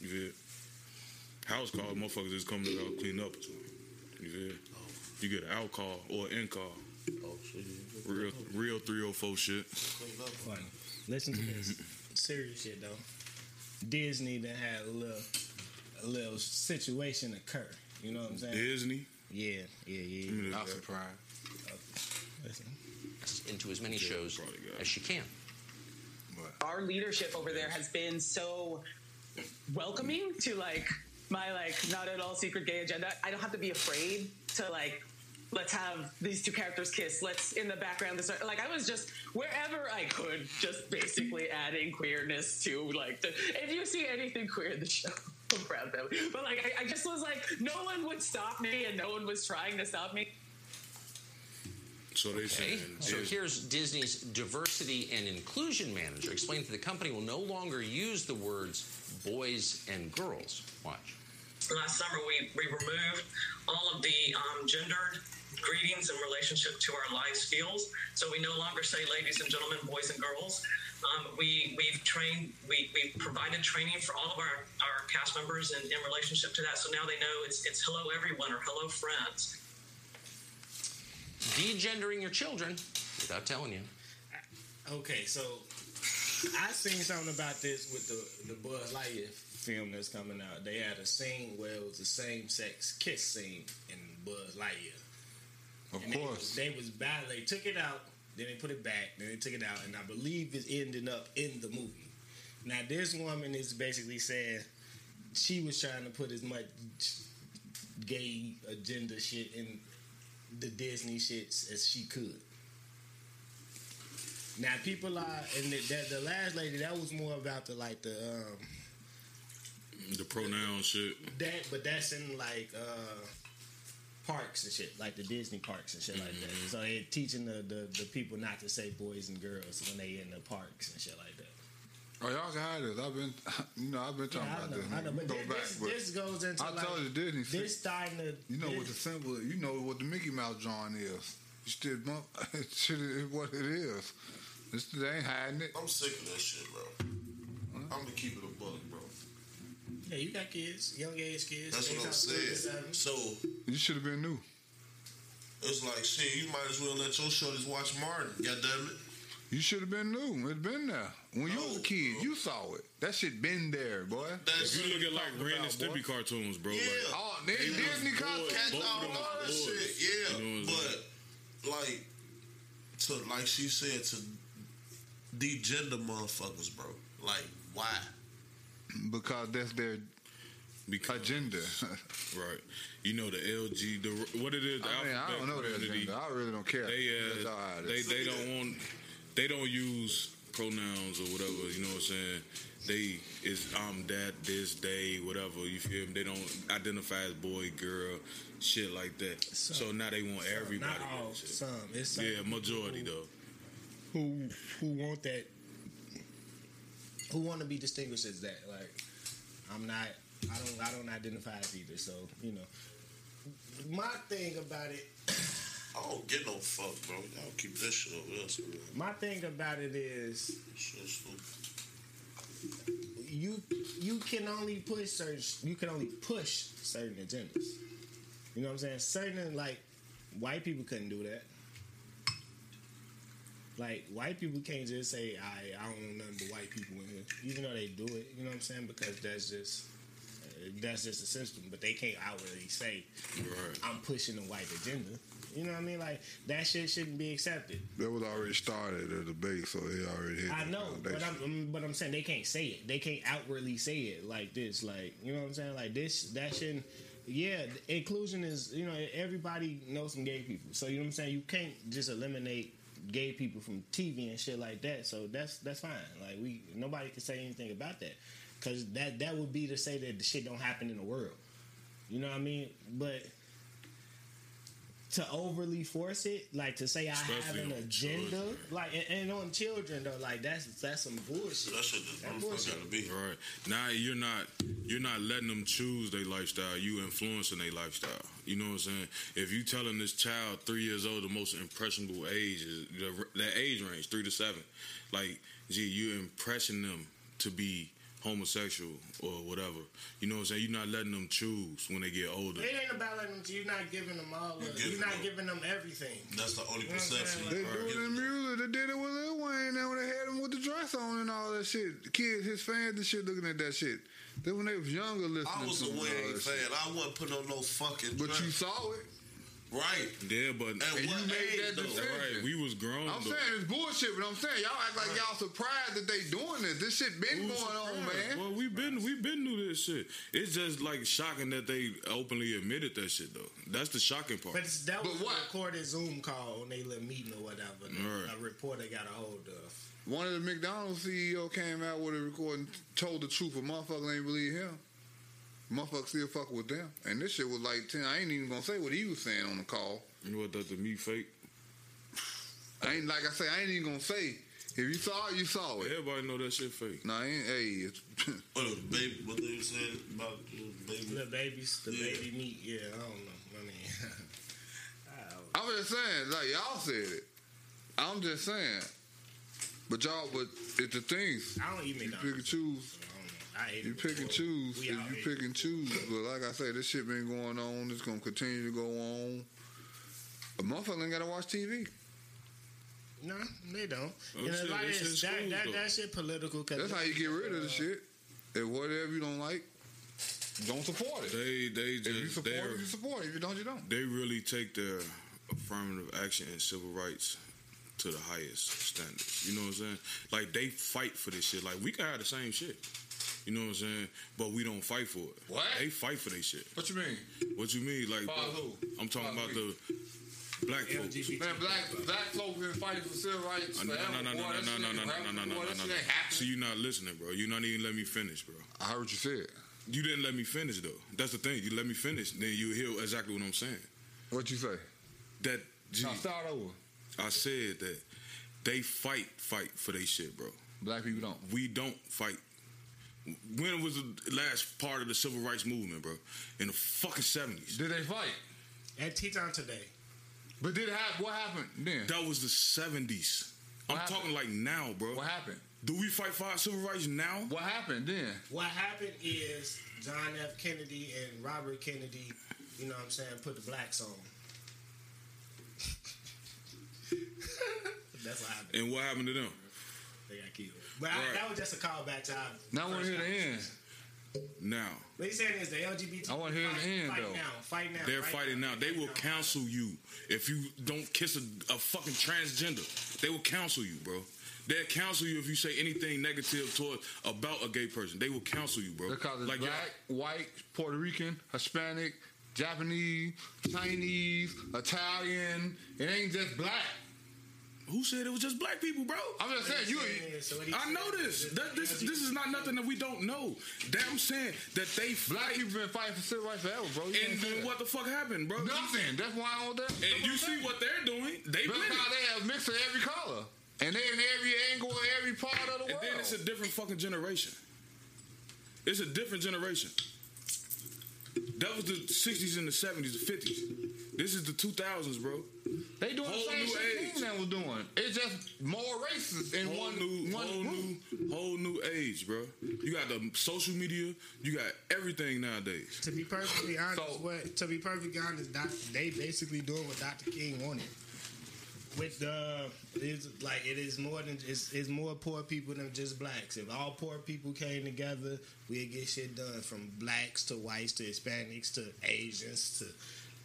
You feel? House call, motherfuckers just come to clean up or something. You feel? Oh. You get an out call or an in call. Oh, shit. Real, real 304 shit. Clean. Funny. Listen to this serious shit though. Disney done had a little a little situation occur. You know what I'm saying? Disney. Yeah, yeah, yeah. Give me Not surprised. Listen. into as many shows probably got it. as she can. Our leadership over there has been so welcoming to like my like not at all secret gay agenda. I don't have to be afraid to like let's have these two characters kiss. Let's in the background this like I was just wherever I could just basically adding queerness to like the if you see anything queer in the show. I'm proud of it. But like I, I just was like no one would stop me and no one was trying to stop me. So they Okay, saying so Disney. here's Disney's diversity and inclusion manager explaining that the company will no longer use the words boys and girls. Watch. last summer we, we removed all of the um, gendered greetings in relationship to our life skills. So we no longer say ladies and gentlemen, boys and girls. Um, we, we've trained, we, we've provided training for all of our, our cast members in, in relationship to that. So now they know it's, it's hello everyone or hello friends. Degendering your children without telling you. Okay, so I seen something about this with the the Buzz Lightyear film that's coming out. They had a scene where it was a same sex kiss scene in Buzz Lightyear. Of And course. They was, they was bad. They took it out, then they put it back, then they took it out, and I believe it's ending up in the movie. Now this woman is basically saying she was trying to put as much gay agenda shit in the Disney shits as she could. Now people are, and the, that the last lady that was more about the like the um, The pronoun shit. that, but that's in like uh parks and shit, like the Disney parks and shit like that. Mm-hmm. So they're teaching the, the the people not to say boys and girls when they in the parks and shit like that. Oh, y'all can hide this. I've been, you know, I've been talking Yeah, I about know, this. I know, but Go this, back, this, but this goes into I like told you Disney. this starting to You know this, what the symbol? You know what the Mickey Mouse drawing is. You still bump. Shit is what it is. This they ain't hiding it. I'm sick of that shit, bro. I'm gonna keep it a buck, bro. Yeah, you got kids, young age kids. That's what I'm saying. So You should have been new. it's like shit. You might as well let your shorties watch Martin. God damn it. You should have been new. It's been there when you was a kid. bro. You saw it. That shit been there, boy. That's If you look at like talking Ren and about. Stimpy cartoons, bro. Yeah. Like, Oh, they They Disney boys. content. Catch all of them all that boys. shit, yeah. You know what I'm but like, to like she said, to degender motherfuckers, bro. Like, why? Because that's their because, agenda. right? You know the LG, the what it is. I mean, I don't know their community, agenda. I really don't care. They uh, all right. they they don't want they don't use pronouns or whatever. You know what I'm saying? They is I'm that this day whatever. You feel me? They don't identify as boy girl shit like that. So- So, now they want everybody. Not all, some. It's some Yeah, majority who- though. who who want that who want to be distinguished as that like i'm not i don't i don't identify as either so you know. My thing about it I don't get no fuck, bro. Y'all keep this shit over there. my thing about it is you you can only push certain you can only push certain agendas. You know what i'm saying? Certain like white people couldn't do that like white people can't just say I I don't know nothing but white people in here, even though they do it. You know what I'm saying? Because that's just uh, that's just a system. But they can't outwardly say Right. I'm pushing the white agenda. You know what I mean? Like that shit shouldn't be accepted. That was already started at the base, so they already hit. I know, but. I'm but I'm saying they can't say it. They can't outwardly say it like this. Like you know what I'm saying? Like this that shouldn't. Yeah, inclusion is you know everybody knows some gay people, so you know what I'm saying. You can't just eliminate gay people from TV and shit like that. So that's that's fine. Like we nobody can say anything about that because that that would be to say that the shit don't happen in the world. You know what I mean? But to overly force it, like to say I have an agenda, children. like and, and on children though, like that's that's some bullshit. That shit just That bullshit. gotta be. Right now, you're not you're not letting them choose their lifestyle. You influencing their lifestyle. You know what I'm saying? If you telling this child three years old, the most impressionable age is the, that age range, three to seven. Like, gee, you're impressing them to be homosexual or whatever. You know what I'm saying? You're not letting them choose when they get older. It ain't about letting them. You're not giving them all. You're you're not giving giving them everything. That's the only You know perception. They you do it in music. They did it with Lil Wayne. And when they had him with the dress on and all that shit, the kids, his fans and shit, looking at that shit. Then when they was younger, listening I was to a him and all Wayne fan. I wasn't putting on no fucking. But dress. you saw it. right? Yeah, but And, And you made that though? decision. right, we was grown. I'm though. saying it's bullshit, but I'm saying y'all act like y'all surprised that they doing this. This shit been We going was on, man. Well, we've been we've been through this shit. It's just like shocking that they openly admitted that shit though. That's the shocking part. But it's, that But was what? a recorded Zoom call when they little meeting or whatever. Right. A reporter got a hold of. One of the McDonald's CEO came out with a recording, told the truth, but motherfucker ain't believe him. Motherfucker still fuck with them. And this shit was like 10. I ain't even gonna say what he was saying on the call. you know what? That the meat fake. I ain't, like I say, I ain't even gonna say. If you saw it, you saw it. Everybody know that shit fake. No, I ain't, hey, it's, What the baby? What they were saying about the baby? The babies, the Yeah. baby meat. Yeah, I don't know. I mean, I don't- I'm just saying, like y'all said it. I'm just saying. But y'all, but it's the things. I don't eat You pick and choose. I don't know. I ate You it pick and choose. We If you ate pick and choose. But like I said, this shit been going on. It's gonna continue to go on. A motherfucker ain't gotta watch TV. No, they don't. Oh, and a shit, lot of they that, that, that shit political. Cause That's how you get rid of the uh, shit. If whatever you don't like, don't support it. They they just If you support it, you support it. If you don't, you don't. they really take their affirmative action and civil rights to the highest standards. You know what I'm saying? Like they fight for this shit. Like we can have the same shit. You know what I'm saying? But we don't fight for it. What? They fight for their shit. What you mean? What you mean? Like Far bro, who? I'm talking Far about who? the black folks. LGBT. Man, black black folk been fighting for civil rights Uh, No, forever. no, no, no, boy. no, no, no, no, no, no, no, no, no, shit no. ain't happening. So you're not listening, bro. You're not even letting me finish, bro. I heard what you said. You didn't let me finish though. That's the thing. You let me finish, then you hear exactly what I'm saying. What you say? That G, Now start over. I said that they fight, fight for their shit, bro. Black people don't. We don't fight. When was the last part of the civil rights movement, bro? In the fucking seventies. Did they fight? At Teton today. But did it happen? What happened then? That was the seventies. I'm happened? talking like now, bro. What happened? Do we fight for our civil rights now? What happened then? What happened is John F. Kennedy and Robert Kennedy, you know what I'm saying, put the blacks on. That's what happened. And what happened to them? They got killed. But Right. I, that was just a callback to our Now I want to hear the end. Now What he's saying is the LGBT. I wanna hear the fight, end, fight though. now. Fight now. they're fight fighting now. They fight will counsel you if you don't kiss a, a fucking transgender. They will counsel you, bro. They'll counsel you if you say anything negative toward about a gay person. They will counsel you, bro. Because it's like black, white, Puerto Rican, Hispanic, Japanese, Chinese, Italian. It ain't just black. Y'all- who said it was just black people, bro? I'm just saying you. So I know this. That, this this is not nothing that we don't know. That I'm saying that they Black fight. people been fighting for civil rights forever, bro. You And then what the fuck happened, bro? Nothing. That's why I don't. That, And you see what they're doing? They Because with it. they have mixed of every color. And they in every angle of every part of the And world. then it's a different fucking generation. It's a different generation. That was the 60s and the 70s, the 50s. This is the 2000s, bro. they doing whole the same new shit age. Kingsman was doing. It's just more racist in Whole one new, one whole group. new, whole new age, bro. You got the social media. You got everything nowadays. To be perfectly honest, So- what to be perfectly honest, doc, they basically doing what Dr. King wanted. With the, it's like it is more than it's, it's more poor people than just blacks. If all poor people came together, we'd get shit done from blacks to whites to Hispanics to Asians to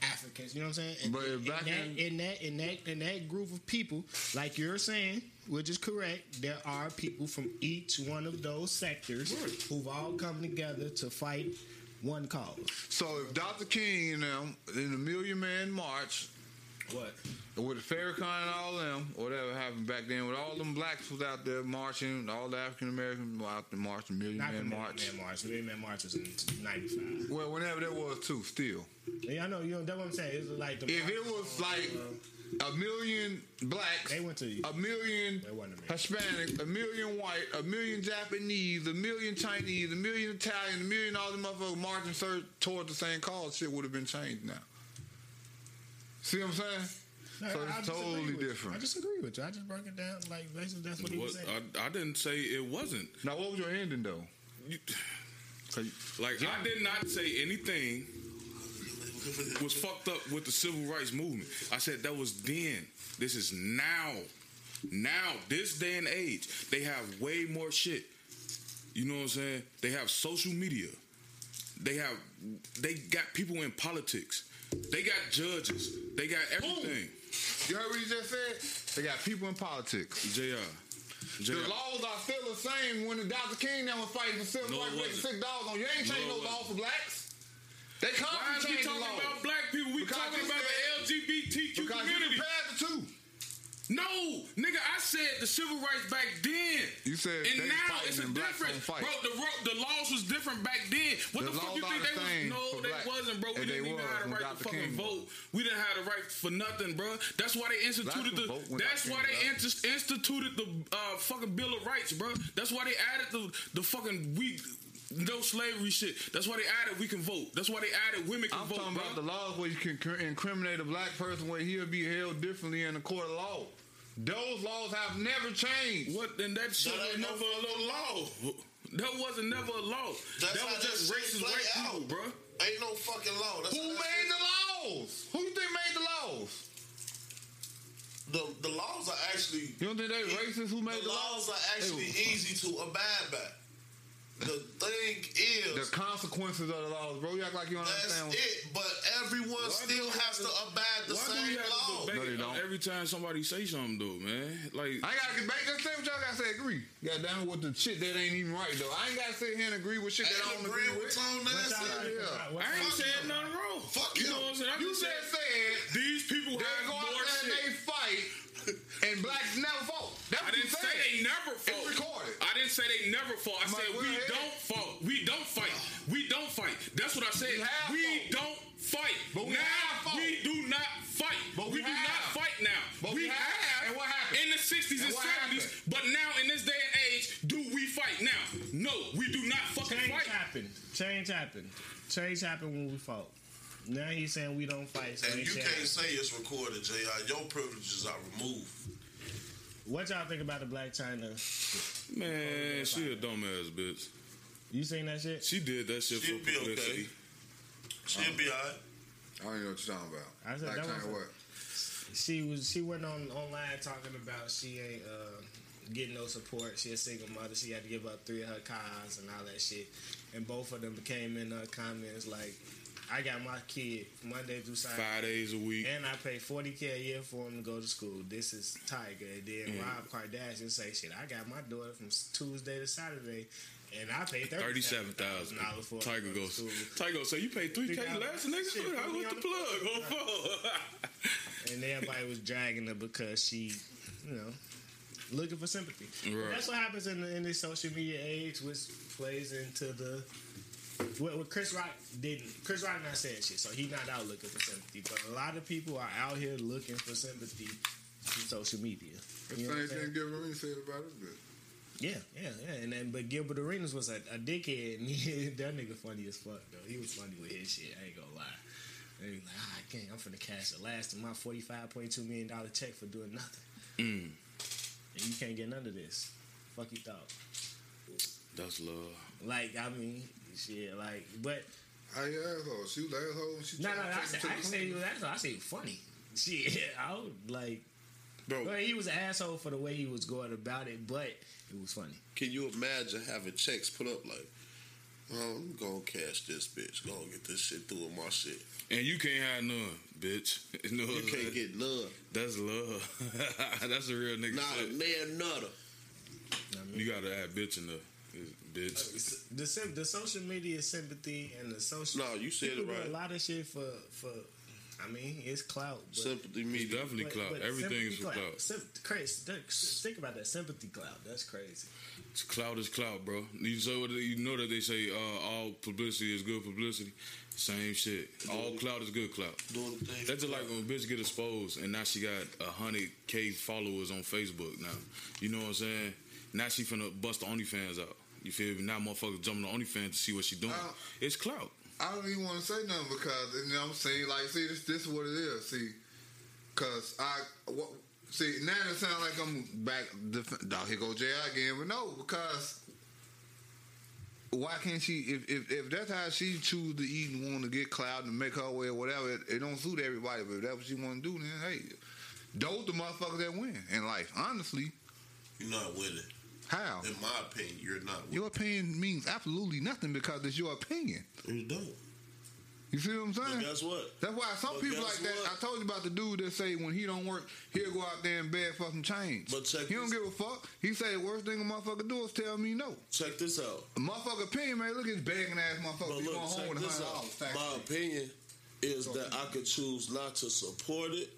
Africans. You know what I'm saying? And, But in, that, in- in that in that in that group of people, like you're saying, which is correct, there are people from each one of those sectors who've all come together to fight one cause. So if Dr. King and them in the Million Man March What? with the Farrakhan and all them, whatever happened back then, with all them blacks was out there marching, all the African Americans were out there marching, Million Not the Man Man March. Man March. The Man Man March was in '95. Well, whenever that was too, still. Yeah, I know. You know that's what I'm saying. It's like the If it was uh, like a million blacks, They went to- a million They a million. Hispanic, a million white, a million Japanese, a million Chinese, a million Italian, a million all them motherfuckers marching sir, toward the same cause, shit would have been changed now. See what I'm saying? No, so I it's disagree totally different. I disagree with you. I just broke it down like basically that's what he was What, saying. I, I didn't say it wasn't. Now, what was your ending though? You, 'Cause like I did not say anything was fucked up with the civil rights movement. I said that was then. This is now. Now, this day and age, they have way more shit. You know what I'm saying? They have social media. They have they got people in politics. They got judges. They got everything. You heard what he just said? They got people in politics. JR. The JR. laws are still the same when the Dr. King now was fighting for civil No, rights, making six dollars on. You ain't No, changed it no law for blacks. They Why constantly is we change the talking about black people? We Because talking about the LGBTQ Because you community. compared the two. No, nigga, I said the civil rights back then. You said that. and now it's a and blacks different, don't fight. bro. The the laws was different back then. What The the, fuck you think the they was? No, they blacks. wasn't, bro. We And didn't even was have the right Dr. to fucking King was. vote. We didn't have the right for nothing, bro. That's why they instituted the. would vote when That's why they was inst- instituted the uh, fucking Bill of Rights, bro. That's why they added the the fucking we. No slavery shit. That's why they added we can vote. That's why they added women can I'm vote, talking bro. about the laws where you can incriminate a black person where he'll be held differently in the court of law. Those laws have never changed. What? And that shit That was ain't no never a law. That wasn't never a law. That's that was just shit racist play white out. people, bro. Ain't no fucking law. That's Who that made shit- the laws? Who you think made the laws? the the laws are actually. You don't think they racist who made the the laws laws? are actually easy to abide by. The thing is, The consequences of the laws, bro. You act like you don't that's understand. it. But everyone Why still has to have abide the Why do we same have law. No, they don't. every time somebody say something though, man? Like I gotta debate. Just say what y'all gotta say. Agree. Goddamn with the shit that ain't even right though. I ain't gotta sit here and agree with shit that I Ain't don't agree agreeing with. with Tone What Nancy. y'all think Yeah. I ain't y'all said think about- nothing wrong. Fuck you you. know what I'm saying? I You just just said said these people they have go out more there and shit. they fight, and blacks never fought. That's I didn't say they never fought. It's recorded. I didn't say they never fought. I I'm said like, we go ahead. don't fight. We don't fight. We don't fight. That's what I said. We We don't fight. But we now have we do not fight. But we, we do have. not fight now. But we we have. have. And what happened? In the 60s and, And 70s. happened? But now in this day and age, do we fight now? No, we do not fucking Change fight. Change happened. Change happened. Change happened when we fought. Now he's saying we don't fight. So And you say- can't say it's recorded, Jr. Your privileges are removed. What y'all think about the Blac Chyna? Man, she a dumbass bitch. You seen that shit? She did that shit She'll for be okay. She'll be alright. I don't even know what you're talking about. I said Black that China was- what? She was. She went on online talking about she ain't uh, getting no support. She a single mother. She had to give up three of her cars and all that shit. And both of them came in uh, comments like, "I got my kid Monday through Saturday." Five days a week. And I pay forty k a year for him to go to school. This is Tyga. And then Mm. Rob Kardashian say, "Shit, I got my daughter from Tuesday to Saturday, and I pay thirty-seven thousand dollars for Tyga goes. Tyga goes. So you paid three k less, nigga? Shit, I was the the plug. And everybody was dragging her because she, you know, looking for sympathy. Right. That's what happens in, the, in this social media age, which plays into the. What, what Chris Rock didn't. Chris Rock not saying shit, so he's not out looking for sympathy. But a lot of people are out here looking for sympathy through social media. The You know what I'm same thing Gilbert Arenas said about this bitch. Yeah, yeah, yeah. And then, but Gilbert Arenas was a, a dickhead, and he, that nigga funny as fuck though. He was funny with his shit. I ain't gonna lie. And he like, ah, I can't. I'm finna cash the last of my forty five point two million dollar check for doing nothing, Mm, and you can't get none of this. Fuck you thought. that's love. Like I mean, shit. Like, but How you asshole? She was the asshole when she no, no, no. I take said, I didn't say clean. he was asshole. I said funny. Shit, I was like, Bro, but he was an asshole for the way he was going about it, but it was funny. can you imagine having checks put up like, oh, I'm gonna cash this bitch, gonna get this shit through with my shit. And you can't have none, bitch. No, You can't get none. That's love. that's a real nigga Not a shit. nair nutter. You gotta add bitch in the bitch. the sim- the social media sympathy and the social. No, you said it right. A lot of shit for for. I mean, it's clout. But, Sympathy It's media. definitely but- clout. but Everything is for clout. Sim- crazy. that- Think about that sympathy clout. That's crazy. Clout is clout, bro. You so you know that they say uh, all publicity is good publicity. Same shit. All clout is good clout. Doing the thing. That's just like when a bitch get exposed and now she got a hundred K followers on Facebook now. You know what I'm saying? Now she finna bust the OnlyFans out. You feel me? Now motherfuckers jumping on OnlyFans to see what she doing. Uh, it's clout. I don't even want to say nothing because you know what I'm saying like see this this is what it is see because I what, see now it sounds like I'm back def- dog here go JI again but no because why can't she if, if if that's how she choose to eat and want to get cloud and make her way or whatever it, it don't suit everybody but if that's what she want to do then hey those the motherfuckers that win in life honestly You're not winning. How In my opinion, you're not your opinion means absolutely nothing because it's your opinion You don't. you see what I'm saying But guess what? That's why some But people like that. what? I told you about the dude that say when he don't work, he'll go out there and beg for some change. But check he don't give a fuck. He say the worst thing a motherfucker do is tell me no. Check this out. A motherfucker opinion, man. Look at this begging ass motherfucker. But look, going home with hundred dollars. My opinion is that I could choose not to support it,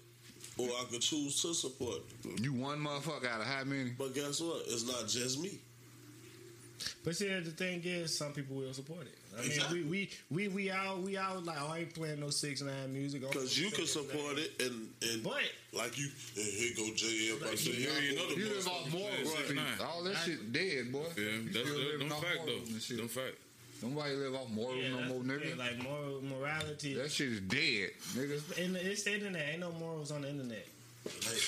or I could choose to support. You one motherfucker out of how many? But guess what? It's not just me. But see, the thing is, some people will support it. I Exactly. mean, we we we we all we all like, oh, I ain't playing no six nine music. Because you can support it, and and But like you, and here go JL. Like, you ain't know the You boy live off fucking morals. playing see. six nine. All that shit dead, boy. Yeah, You that's still that, living don't off fact though. and shit. Don't fact. Nobody live off morals yeah, no more, the nigga. thing, like moral morality. that shit is dead, nigga. and it's the internet. Ain't no morals on the internet. hey,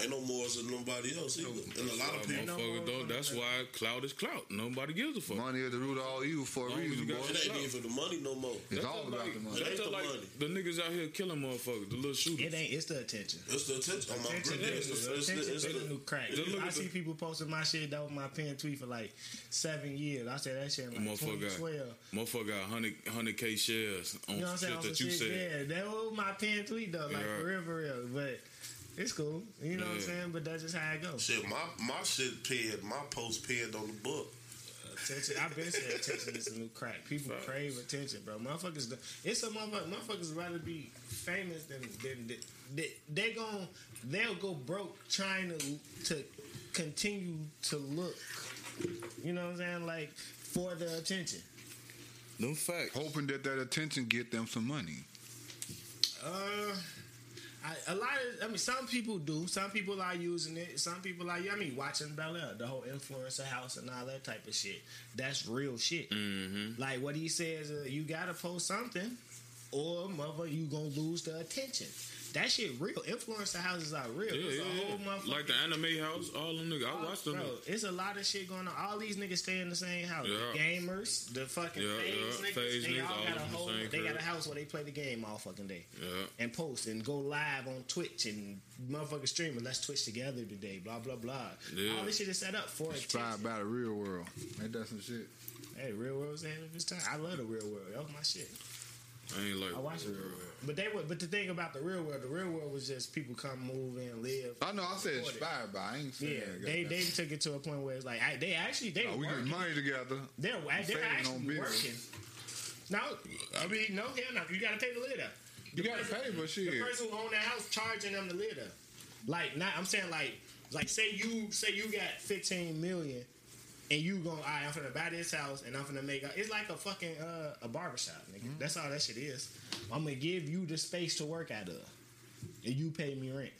Ain't no more than nobody else either. And a lot of people. Motherfucker, though, that's why clout is clout. Nobody gives a fuck. Money is the root of all evil for a Long as you reason, boy. got It ain't Clout. even the money no more. It's That's all just about like, the money. It ain't just the like money. the niggas out here killing motherfuckers, the little shooters. It ain't. It's the attention. It's the attention. On my Attention brother, is it's the, the, it's attention it's is the the, new crack. I see the- people posting my shit that was my pin tweet for like seven years. I said that shit in like Motherfucker got, 2012. motherfucker got 100, 100k shares on You know what I'm saying? shit that you said. Yeah, that was my pin tweet though, like for real, for real. But it's cool. You know what I'm saying? But that's just how it goes. shit, my, my shit pinned, my post pinned on the book. Attention. I've been saying attention is a new crack. People crave attention, bro. Motherfuckers, it's a motherfucker. Motherfuckers rather be famous than than they, they gon' they'll go broke trying to to continue to look. You know what I'm saying? Like for the attention. Them facts. Hoping that that attention get them some money. Uh, I, a lot of, I mean, some people do. Some people are using it. Some people are, I mean, watching Bel Air, the whole influencer house and all that type of shit. That's real shit. Mm-hmm. Like what he says, uh, you gotta post something, or mother, you gonna lose the attention. That shit real. Influencer houses are real. Yeah, It's a yeah, whole yeah. Like the anime house, all them niggas. I watched them. Bro, it's a lot of shit going on. All these niggas stay in the same house. The Yeah. gamers, the fucking Yeah, FaZe yeah, niggas, FaZe they niggas, all all got a in the whole. same They got a house where they play the game all fucking day Yeah. and post and go live on Twitch and motherfuckers streaming. Let's Twitch together today. Blah blah blah. Yeah. All this shit is set up for Inspired attention. by the real world. Ain't that some shit? Hey, real world's ahead of its time. I love the real world. That was my shit. I ain't like. I watch the real world. But they were. But the thing about the real world, the real world was just people come, move, and live. I know. I said inspired by. I ain't saying. Yeah, they they took it to a point where it's like I, they actually they Oh, we working. get money together. They're they're actually working. No, I mean no, hell no. You gotta pay the litter. You gotta pay, but shit. The person who own the house charging them the litter. Like not, I'm saying like like say you say you got 15 million. And you going, all right, I'm finna buy this house and I'm finna make a, it's like a fucking uh, a barbershop, nigga. Mm-hmm. That's all that shit is. I'm gonna give you the space to work out of. And you pay me rent.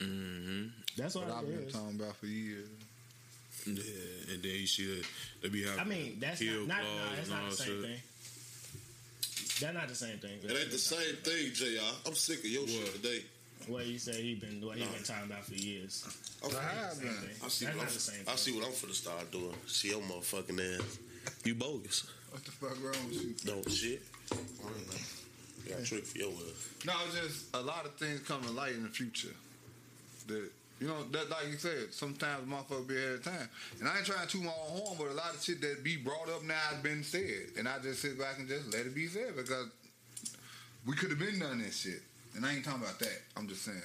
Mm-hmm. That's what What I've been is. talking about for years. Yeah, and then you see that they be having. I mean, that's not, not, no, that's not the same shit. thing. That's not the same thing. It ain't the same thing, Jr. I'm sick of your What? shit today. What you say he been what he been talking about for years. I'm I have Same thing. I see, That's what not I'm, for the same I thing. see what I'm finna start doing. See your motherfucking ass. You bogus. What the fuck wrong with you? No shit. Got a trick for your ass. No, it's just a lot of things come to light in the future. That you know, that like you said, sometimes motherfuckers be ahead of time. And I ain't trying to toot my own horn, but a lot of shit that be brought up now has been said. And I just sit back and just let it be said because we could have been done this shit. And I ain't talking about that. I'm just saying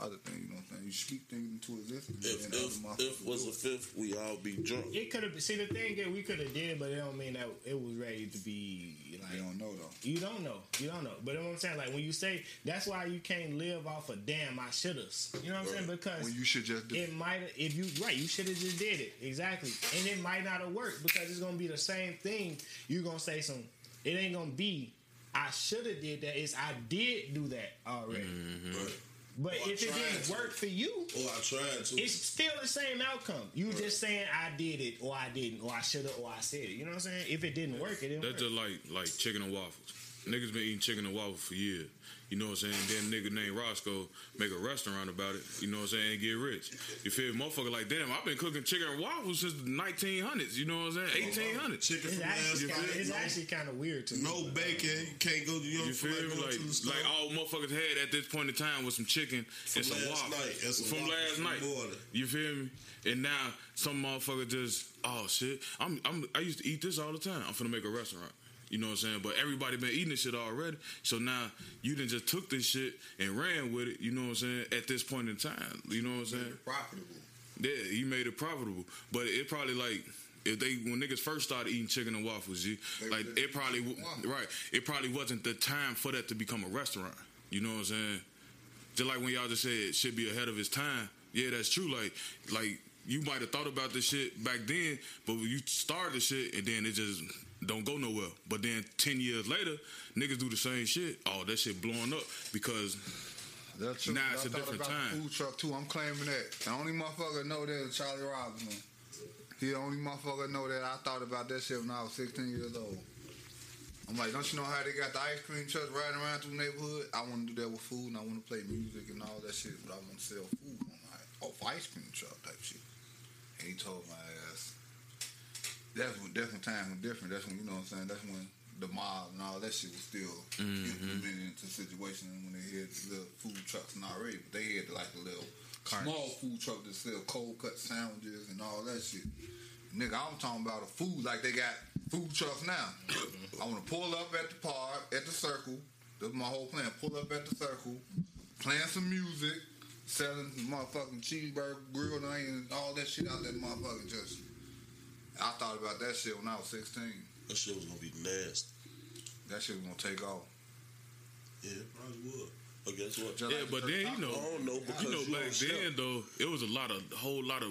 other things, you know what I'm saying? You speak things into existence. If and if if was do a fifth, we all be drunk. It could have see the thing is we could have did, but it don't mean that it was ready to be like They don't know though. you don't know. You don't know. But you know what I'm saying? Like when you say that's why you can't live off of damn I shouldas. You know what I'm saying? Because When you should just do it might if you right, you should have just did it. Exactly. And it might not have worked because it's gonna be the same thing. You're gonna say some it ain't gonna be I should have did that. Is I did do that already. Mm-hmm. Right. But Or if it didn't to. work for you, Or I tried to. it's still the same outcome. You just saying I did it or I didn't or I should have or I said it. You know what I'm saying? If it didn't work, it didn't That's work. just like like chicken and waffles. Niggas been eating chicken and waffles for years. You know what I'm saying? Then nigga named Roscoe make a restaurant about it. You know what I'm saying? And get rich. You feel me? Motherfucker like, damn, I've been cooking chicken and waffles since the 1900s. You know what I'm saying? 1800s. Chicken it's from last actually, night. kinda, it's no, actually kind of weird to me. no bacon. You can't go. You, don't You feel feel me? Like, to the store. like all motherfuckers had at this point in time was some chicken and some waffles night. And some from waffles last from night. Border. You feel me? And now some motherfucker just oh shit. I'm I'm I used to eat this all the time. I'm finna make a restaurant. You know what I'm saying? But everybody been eating this shit already. So now you done just took this shit and ran with it. You know what I'm saying? At this point in time, you know what I'm saying? profitable. Yeah, he made it profitable. But it probably like if they when niggas first started eating chicken and waffles, you, like it probably right. It probably wasn't the time for that to become a restaurant. You know what I'm saying? Just like when y'all just said it should be ahead of its time. Yeah, that's true. Like like you might have thought about this shit back then, but when you started the shit and then it just don't go nowhere. But then ten years later, niggas do the same shit. Oh, that shit blowing up because That's true. I it's a thought different about time. Food truck too. I'm claiming that. The only motherfucker know that is Charlie Robinson. He the only motherfucker know that I thought about that shit when I was 16 years old. I'm like, don't you know how they got the ice cream trucks riding around through the neighborhood? I want to do that with food, and I want to play music and all that shit, but I want to sell food. I'm like, off ice cream truck type shit. And he told my ass, that's when that's when times were different. That's when you know what I'm saying. That's when the mob and all that shit was still mm-hmm. implemented into situations when they had the little food trucks and already, but they had like a little small food truck that sell cold cut sandwiches and all that shit. Nigga, I'm talking about a food like they got food trucks now. Mm-hmm. I want to pull up at the park, at the circle. That's my whole plan. Pull up at the circle, playing some music, selling motherfucking cheeseburger, grilled onions, all that shit out there, motherfucker. Just, I thought about that shit when I was 16. That shit was gonna be nasty. That shit was gonna take off. Yeah, it probably would. But guess what? Just Yeah, like but the then you know, I don't know because you know you back on shelf. then though, it was a lot of a whole lot of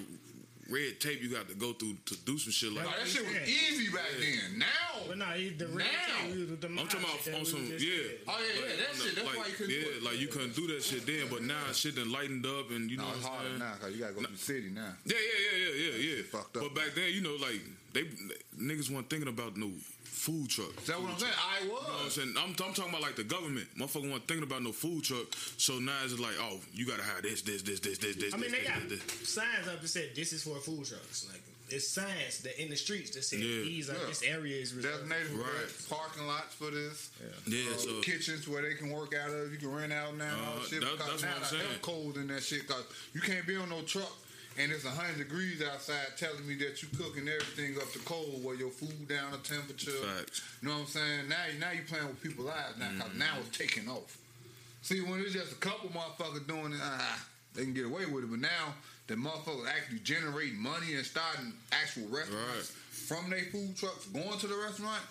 red tape you got to go through to do some shit like Nah, that. that shit was easy back then. Now, But nah, he- the real Now. thing, we was the I'm talking about that on some yeah. said. Oh, yeah, yeah, that shit, that's like, why you couldn't yeah, do it. like you couldn't do that shit then, but now shit done lightened up and you know no, what it's I'm harder saying. now because you gotta go to the city now. Yeah, yeah, yeah, yeah, yeah, yeah. shit fucked up. But back then, you know, like they niggas weren't thinking about no food trucks. That's what I'm saying. I You know what I'm saying? I'm, I'm talking about like the government. Motherfucker wasn't thinking about no food truck. So now it's like, oh, you gotta have this, this, this, this, this, this. I mean, this, they got this, this. signs up that said this is for food trucks. Like it's signs that in the streets that say Yeah. these are Yeah. this area is reserved. Designated for Right. parking lots for this. Yeah, Uh, so kitchens where they can work out of. You can rent out now. and Uh, shit. that- because that's now what I'm saying. cold in that shit. Cause you can't be on no truck and it's hundred degrees outside, telling me that you cooking everything up to cold where your food down to temperature. Facts. You know what I'm saying? Now, now you playing with people's lives now. because now it's taking off. See, when it's just a couple motherfuckers doing it, ah, they can get away with it. But now the motherfuckers actually generating money and starting actual restaurants from their food trucks, going to the restaurant.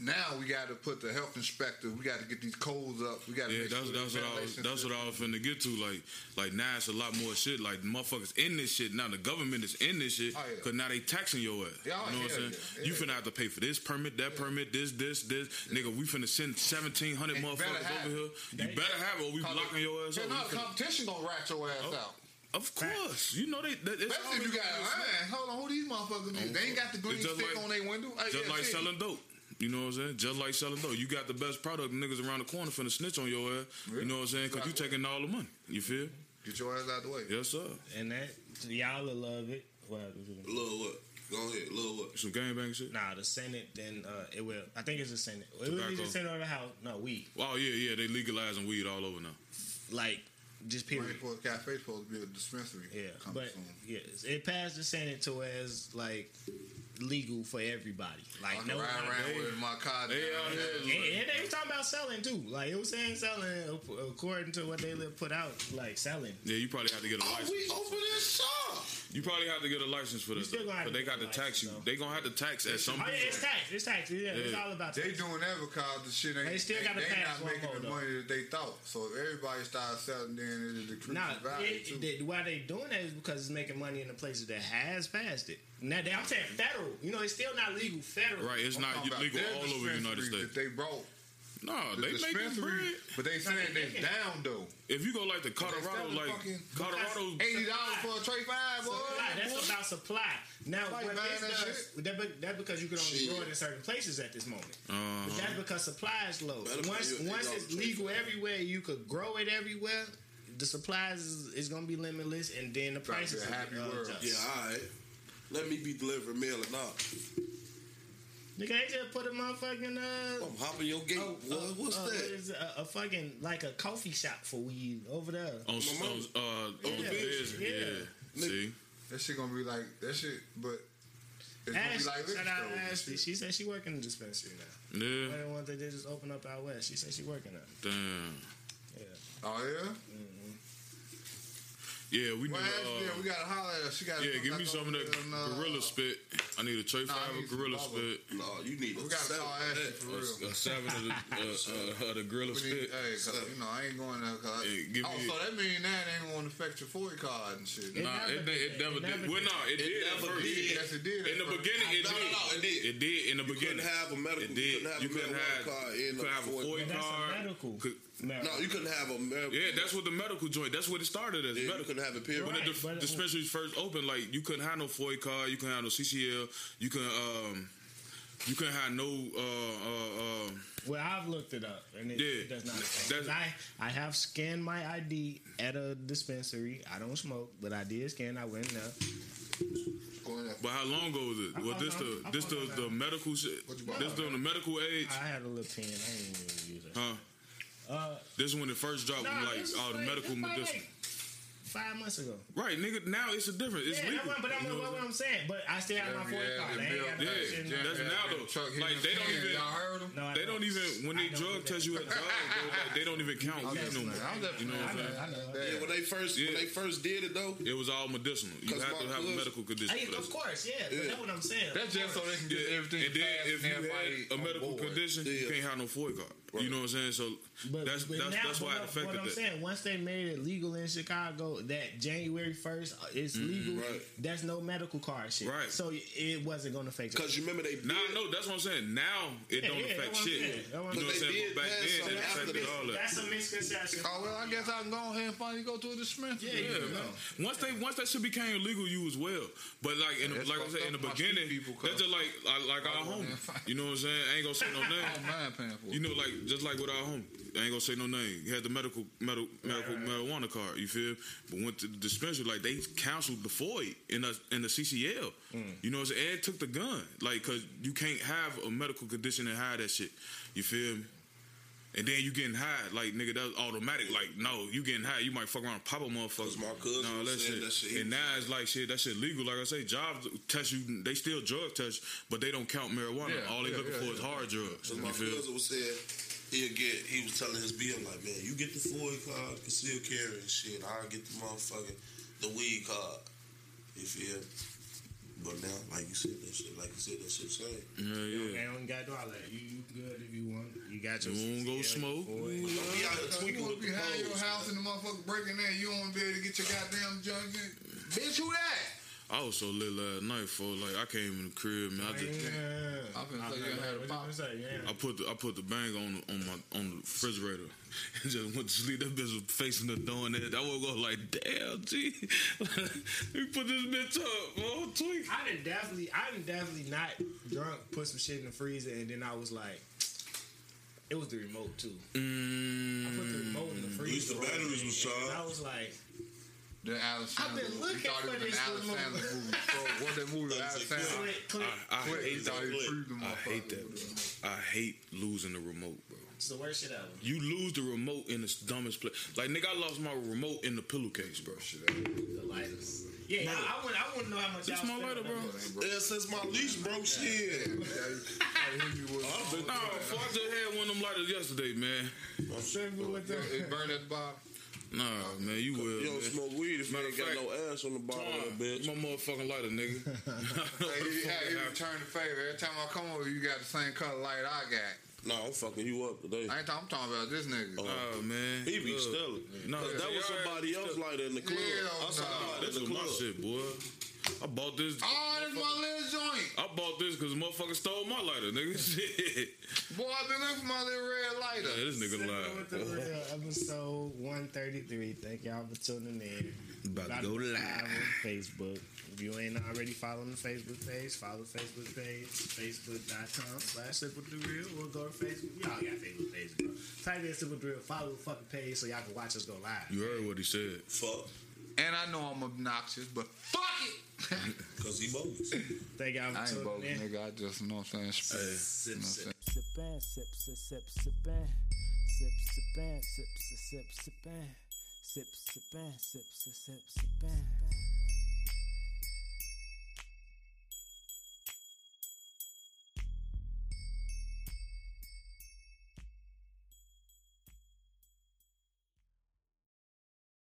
Now we got to put the health inspector. We got to get these codes up. We got to Yeah, make that's sure that's what I was that's what I was finna get to. Like like now it's a lot more shit. Like motherfuckers in this shit. Now the government is in this shit Oh, yeah. because now they taxing your ass. Yeah, oh, you know what I'm saying? yeah, You yeah. finna have to pay for this permit, that permit, this, this, this. Nigga, we finna send seventeen hundred motherfuckers over here. You better have it, or we blocking your ass Yeah, up. the competition gonna rat your ass Oh. out. Of course, you know they. That, it's Especially if you got a line. Hold on, who these motherfuckers is? They ain't got the green just stick like- on their window. Hey, just yeah, like shit. selling dope. You know what I'm saying? Just like selling dope. You got the best product, niggas around the corner finna snitch on your ass. You know what I'm saying? Because you taking all the money. You feel? Get your ass out the way. Yes, sir. and that y'all will love it. What happens with it? What? Go ahead, Lil what? Some gangbang shit. Nah, the Senate. Then uh, it will. I think it's the Senate. It will be Tobacco. the Senate or the House. No, weed. Oh yeah, yeah. They legalizing weed all over now. Like just period. Rainforest Cafe supposed to be a dispensary. Yeah, but soon. yes, it passed the Senate to it's like legal for everybody. I Like can no, ride around they, with my car. They out down here there. and, and they was talking about selling too. Like it was saying selling according to what they put out, like selling. Yeah, you probably have to get a Oh, license. we open this shop. You probably have to get a license for this. still gonna have But they got to tax you. license, They gonna have to tax at some Oh point. yeah, it's tax. It's tax. Yeah, it's all about They tax. doing that because the shit ain't. They still gotta they, pass not making the though. money that they thought. So if everybody starts selling, then it'll decrease Nah, the value it, too. it- why they doing that is because it's making money in the places that has passed it. Now they, I'm saying federal. You know, it's still not legal federal. Right, it's I'm not legal all over the United States. That they brought. No, The they making dispensary, bread. but they saying they they down though. If you go like the Colorado, like Colorado, Eighty dollars for a tray five, boy. Supply. That's about supply. Now, Why what this that does, that be- that's because you can only Shit. grow it in certain places at this moment. uh, But that's because supply is low. Better Once once it's legal for everywhere, you could grow it everywhere. The supplies is, is going to be limitless, and then the About to be prices a will happy uh, world. adjust. Yeah, all right. Let me be delivering mail or not. Nigga, they just put a motherfucking uh. I'm hopping your gate. oh, what, uh, what's uh, that? What is a, a fucking like a coffee shop for weed over there. on, on, My mama. uh, on the Yeah, biz, yeah. yeah. See, That shit gonna be like that shit, but it's gonna be Ashley, like shout out Ashley. She said she working in the dispensary now. yeah, One of the ones that they just opened up out west. She said she working there. damn, Yeah. Oh yeah. Yeah. We need, Well, uh, yeah, we gotta holler at her. She gotta. yeah. Give me some of that there and, uh, gorilla spit. I need a tray Nah, I five need of gorilla spit. No, you need a We gotta seven call for Ashley for real. a seven of the, uh, uh, the gorilla need, spit. hey, cause, you know, I ain't going there. Cause, Hey, give oh, me- so that mean that ain't gonna affect your FOID card and shit. It Nah, never it, did. it, never It did. never Well, no, it, It did never first. did. Yes, it did. In the beginning, it did. no, no, it did. It did in the You beginning. couldn't have a medical. It You did. couldn't have You a couldn't have. card You couldn't have a FOID. FOID But that's card. medical. Could- marijuana. No, you couldn't have a medical. Yeah, that's what the medical joint. That's what it started as. Yeah, you couldn't have it. Period. When Right, the dif- but- dispensaries first opened, like you couldn't have no FOID card, you couldn't have no CCL, you couldn't um, you couldn't have no. Uh, uh, uh, Well, I've looked it up, and it, Yeah. it does not. That's- I I have scanned my ID at a dispensary. I don't smoke, but I did scan. I went in there. but how long ago was it? I Was found this out- the this the the medical shit? This the the medical age? I had a little pen. I didn't even use it. Huh? Uh, This when it first dropped, nah, like all the medical medicine. Five months ago. Right, nigga. Now it's a different. It's yeah, legal. that's what, but I'm, you know what, what I'm saying. But I still have my Yeah, 40 yeah, card. They ain't got Yeah, that that's there. now though. Truck Like they don't even. Y'all heard him? No, They don't even when they drug test you at job, bro, like, they don't even count weed no more. You know what I'm saying? Yeah, when they first when they first did it though, It was all medicinal. You have to have a medical condition of course, yeah. But Yeah. that's what I'm saying. That's just so they can get everything. And then passed if you everybody had a medical condition, you can't have no FOID card. You know what I'm saying? So But, that's but that's now, that's why but it what, affected what I'm that. saying, once they made it legal in Chicago, that January 1st, uh, it's legal. Right. That's no medical card shit. Right. So it wasn't going to affect because you remember they did, Now, no, that's what I'm saying. Now it Yeah, don't yeah, affect that's shit. You know what what I'm I'm saying. saying? But back then, pass it affected after all that. That's a misconception. Oh well, I guess I can go ahead and finally go to a dispensary. Yeah, Yeah, you man. know. Once they once that shit became legal, you as well. But like in the, like I said in the up my street beginning, people, that's just like like, like our Oh, homie. man. You know what I'm saying? I ain't gonna say no name. don't paying for. You know, like just like with our homie, I ain't gonna say no name. He had the medical medical, medical marijuana card. You feel? But went to the dispensary, like they counseled the FOID in the in the CCL. Mm. You know, what I'm saying? Ed took the gun, like, cause you can't have a medical condition and hide that shit. You feel me? And then you getting high, like nigga, that's automatic. Like, no, you getting high, you might fuck around, and pop a motherfucker. 'Cause my cousin no, was that shit. that shit, And now it's like shit, that shit legal. Like I say, jobs test you, they still drug test, but they don't count marijuana. Yeah, All they yeah, looking yeah, for is hard drugs. So You my feel? cousin was saying he'll get. He was telling his BM like, man, you get the FOID card, concealed carry and shit. I'll get the motherfucking the weed card. You feel? But now, like you said, that shit, like you said, that shit same. Yeah, yeah. Man, you got to all that. You, you good if you want. You got your. You won't go smoke. boy. Don't be out here You tweaking want with to be the high your hoes. house and the motherfucker breaking in, you don't be able to get your goddamn junk in. Bitch, who that? I was so lit last night for like I came in the crib, man. I just Yeah. I'm finna say you What had a pop. Yeah. I put the I put the bang on on my on the refrigerator and just went to sleep. That bitch was facing the door and that I woke up like, damn, G, we put this bitch up, bro. Tweak. I didn't definitely, I didn't definitely not drunk, put some shit in the freezer, and then I was like, it was the remote too. I put the Mm, remote in the freezer. At least the batteries was and charged. I was like, The Alice I've been looking it for was an this Adam remote. Sandler movie. So what's that movie? with Adam Sandler. click, click. I, I Quick, hate that. he freed the I hate that. Bro. I hate losing the remote, bro. It's the worst shit ever. You lose the remote in the dumbest place. Like nigga, I lost my remote in the pillowcase, bro. The lighters. Yeah, I, I want, I want to know how much This y'all my spent lighter, on bro. Yeah, since my leash broke, shit. No, before I just had one of them lighters yesterday, man. It burned at the bottom. Nah, man, you will. You don't man. smoke weed if you Matter ain't of got no ass on the bottom of the bitch. My motherfucking lighter, nigga. Hey, he, hey, he returned the favor. Every time I come over, you got the same color light I got. Nah, I'm fucking you up today. I ain't talking, I'm talking about this nigga. Oh, oh man, He be Look. stealing. No, that was somebody else lighter in the club. Hell I saw no. that This in is the my club. shit, boy. I bought this. Oh, that's my little joint. I bought this because motherfucker stole my lighter, nigga. Shit. Boy, I've been looking for my little red lighter. Yeah, this nigga Sipping with the lied. episode 133. Thank y'all for tuning in. About to go live. on Facebook. If you ain't already following the Facebook page, follow the Facebook page, facebook.com slash Sip with the Real, or go to Facebook. Y'all got Facebook page, bro. Type in Sip with the Real, follow the fucking page so y'all can watch us go live. You heard what he said. Fuck. And I know I'm obnoxious, but fuck it. Cause he bogus. Thank y'all I for ain't bogus, tuning in. nigga. I just, you know what I'm saying? Spit. Sip, You know what I'm sip. saying? Sippin', sip, sip, sip, sippin'. Sip, sippin', sip, sip, sip, sippin'. Sip, sippin', sip, sip, sip, sippin'.